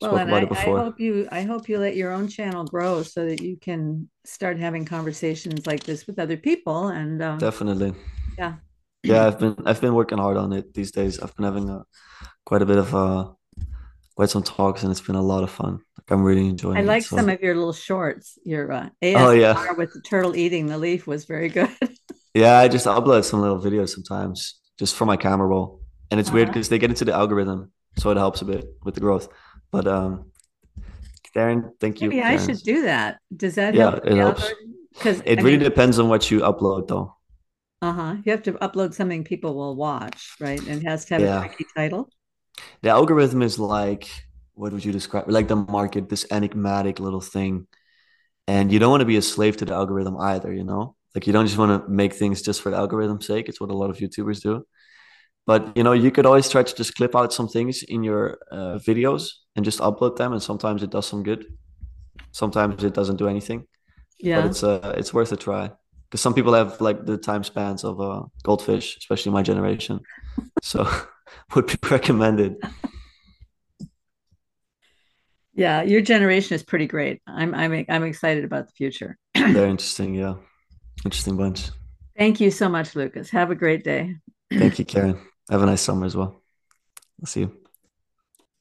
Well, Spoke and about I, I hope you I hope you let your own channel grow so that you can start having conversations like this with other people. And um, Definitely. yeah, yeah i've been i've been working hard on it these days i've been having a, quite a bit of uh quite some talks and it's been a lot of fun like i'm really enjoying it. I like so- some of your little shorts. Your uh, Oh, yeah. with the turtle eating the leaf was very good. [laughs] yeah i just upload some little videos sometimes just for my camera roll and it's weird Uh-huh. because they get into the algorithm so it helps a bit with the growth but um Darren, thank you Maybe I should do that. Does that Yeah, help? it helps. Because It I really mean, depends on what you upload, though. uh-huh. You have to upload something people will watch, right? And it has to have Yeah. a tricky title. The algorithm is like, what would you describe? Like the market, this enigmatic little thing. And you don't want to be a slave to the algorithm either, you know? Like you don't just want to make things just for the algorithm's sake. It's what a lot of YouTubers do. But you know, you could always try to just clip out some things in your uh, videos and just upload them. And sometimes it does some good. Sometimes it doesn't do anything. But Yeah. it's uh, it's worth a try. Because some people have like the time spans of a goldfish, especially my generation. So [laughs] [laughs] would be recommended. Yeah, your generation is pretty great. I'm I'm I'm excited about the future. [clears throat] Very interesting. Yeah. Interesting bunch. Thank you so much, Lucas. Have a great day. Thank you, [clears throat] Karen. Have a nice summer as well. I'll see you.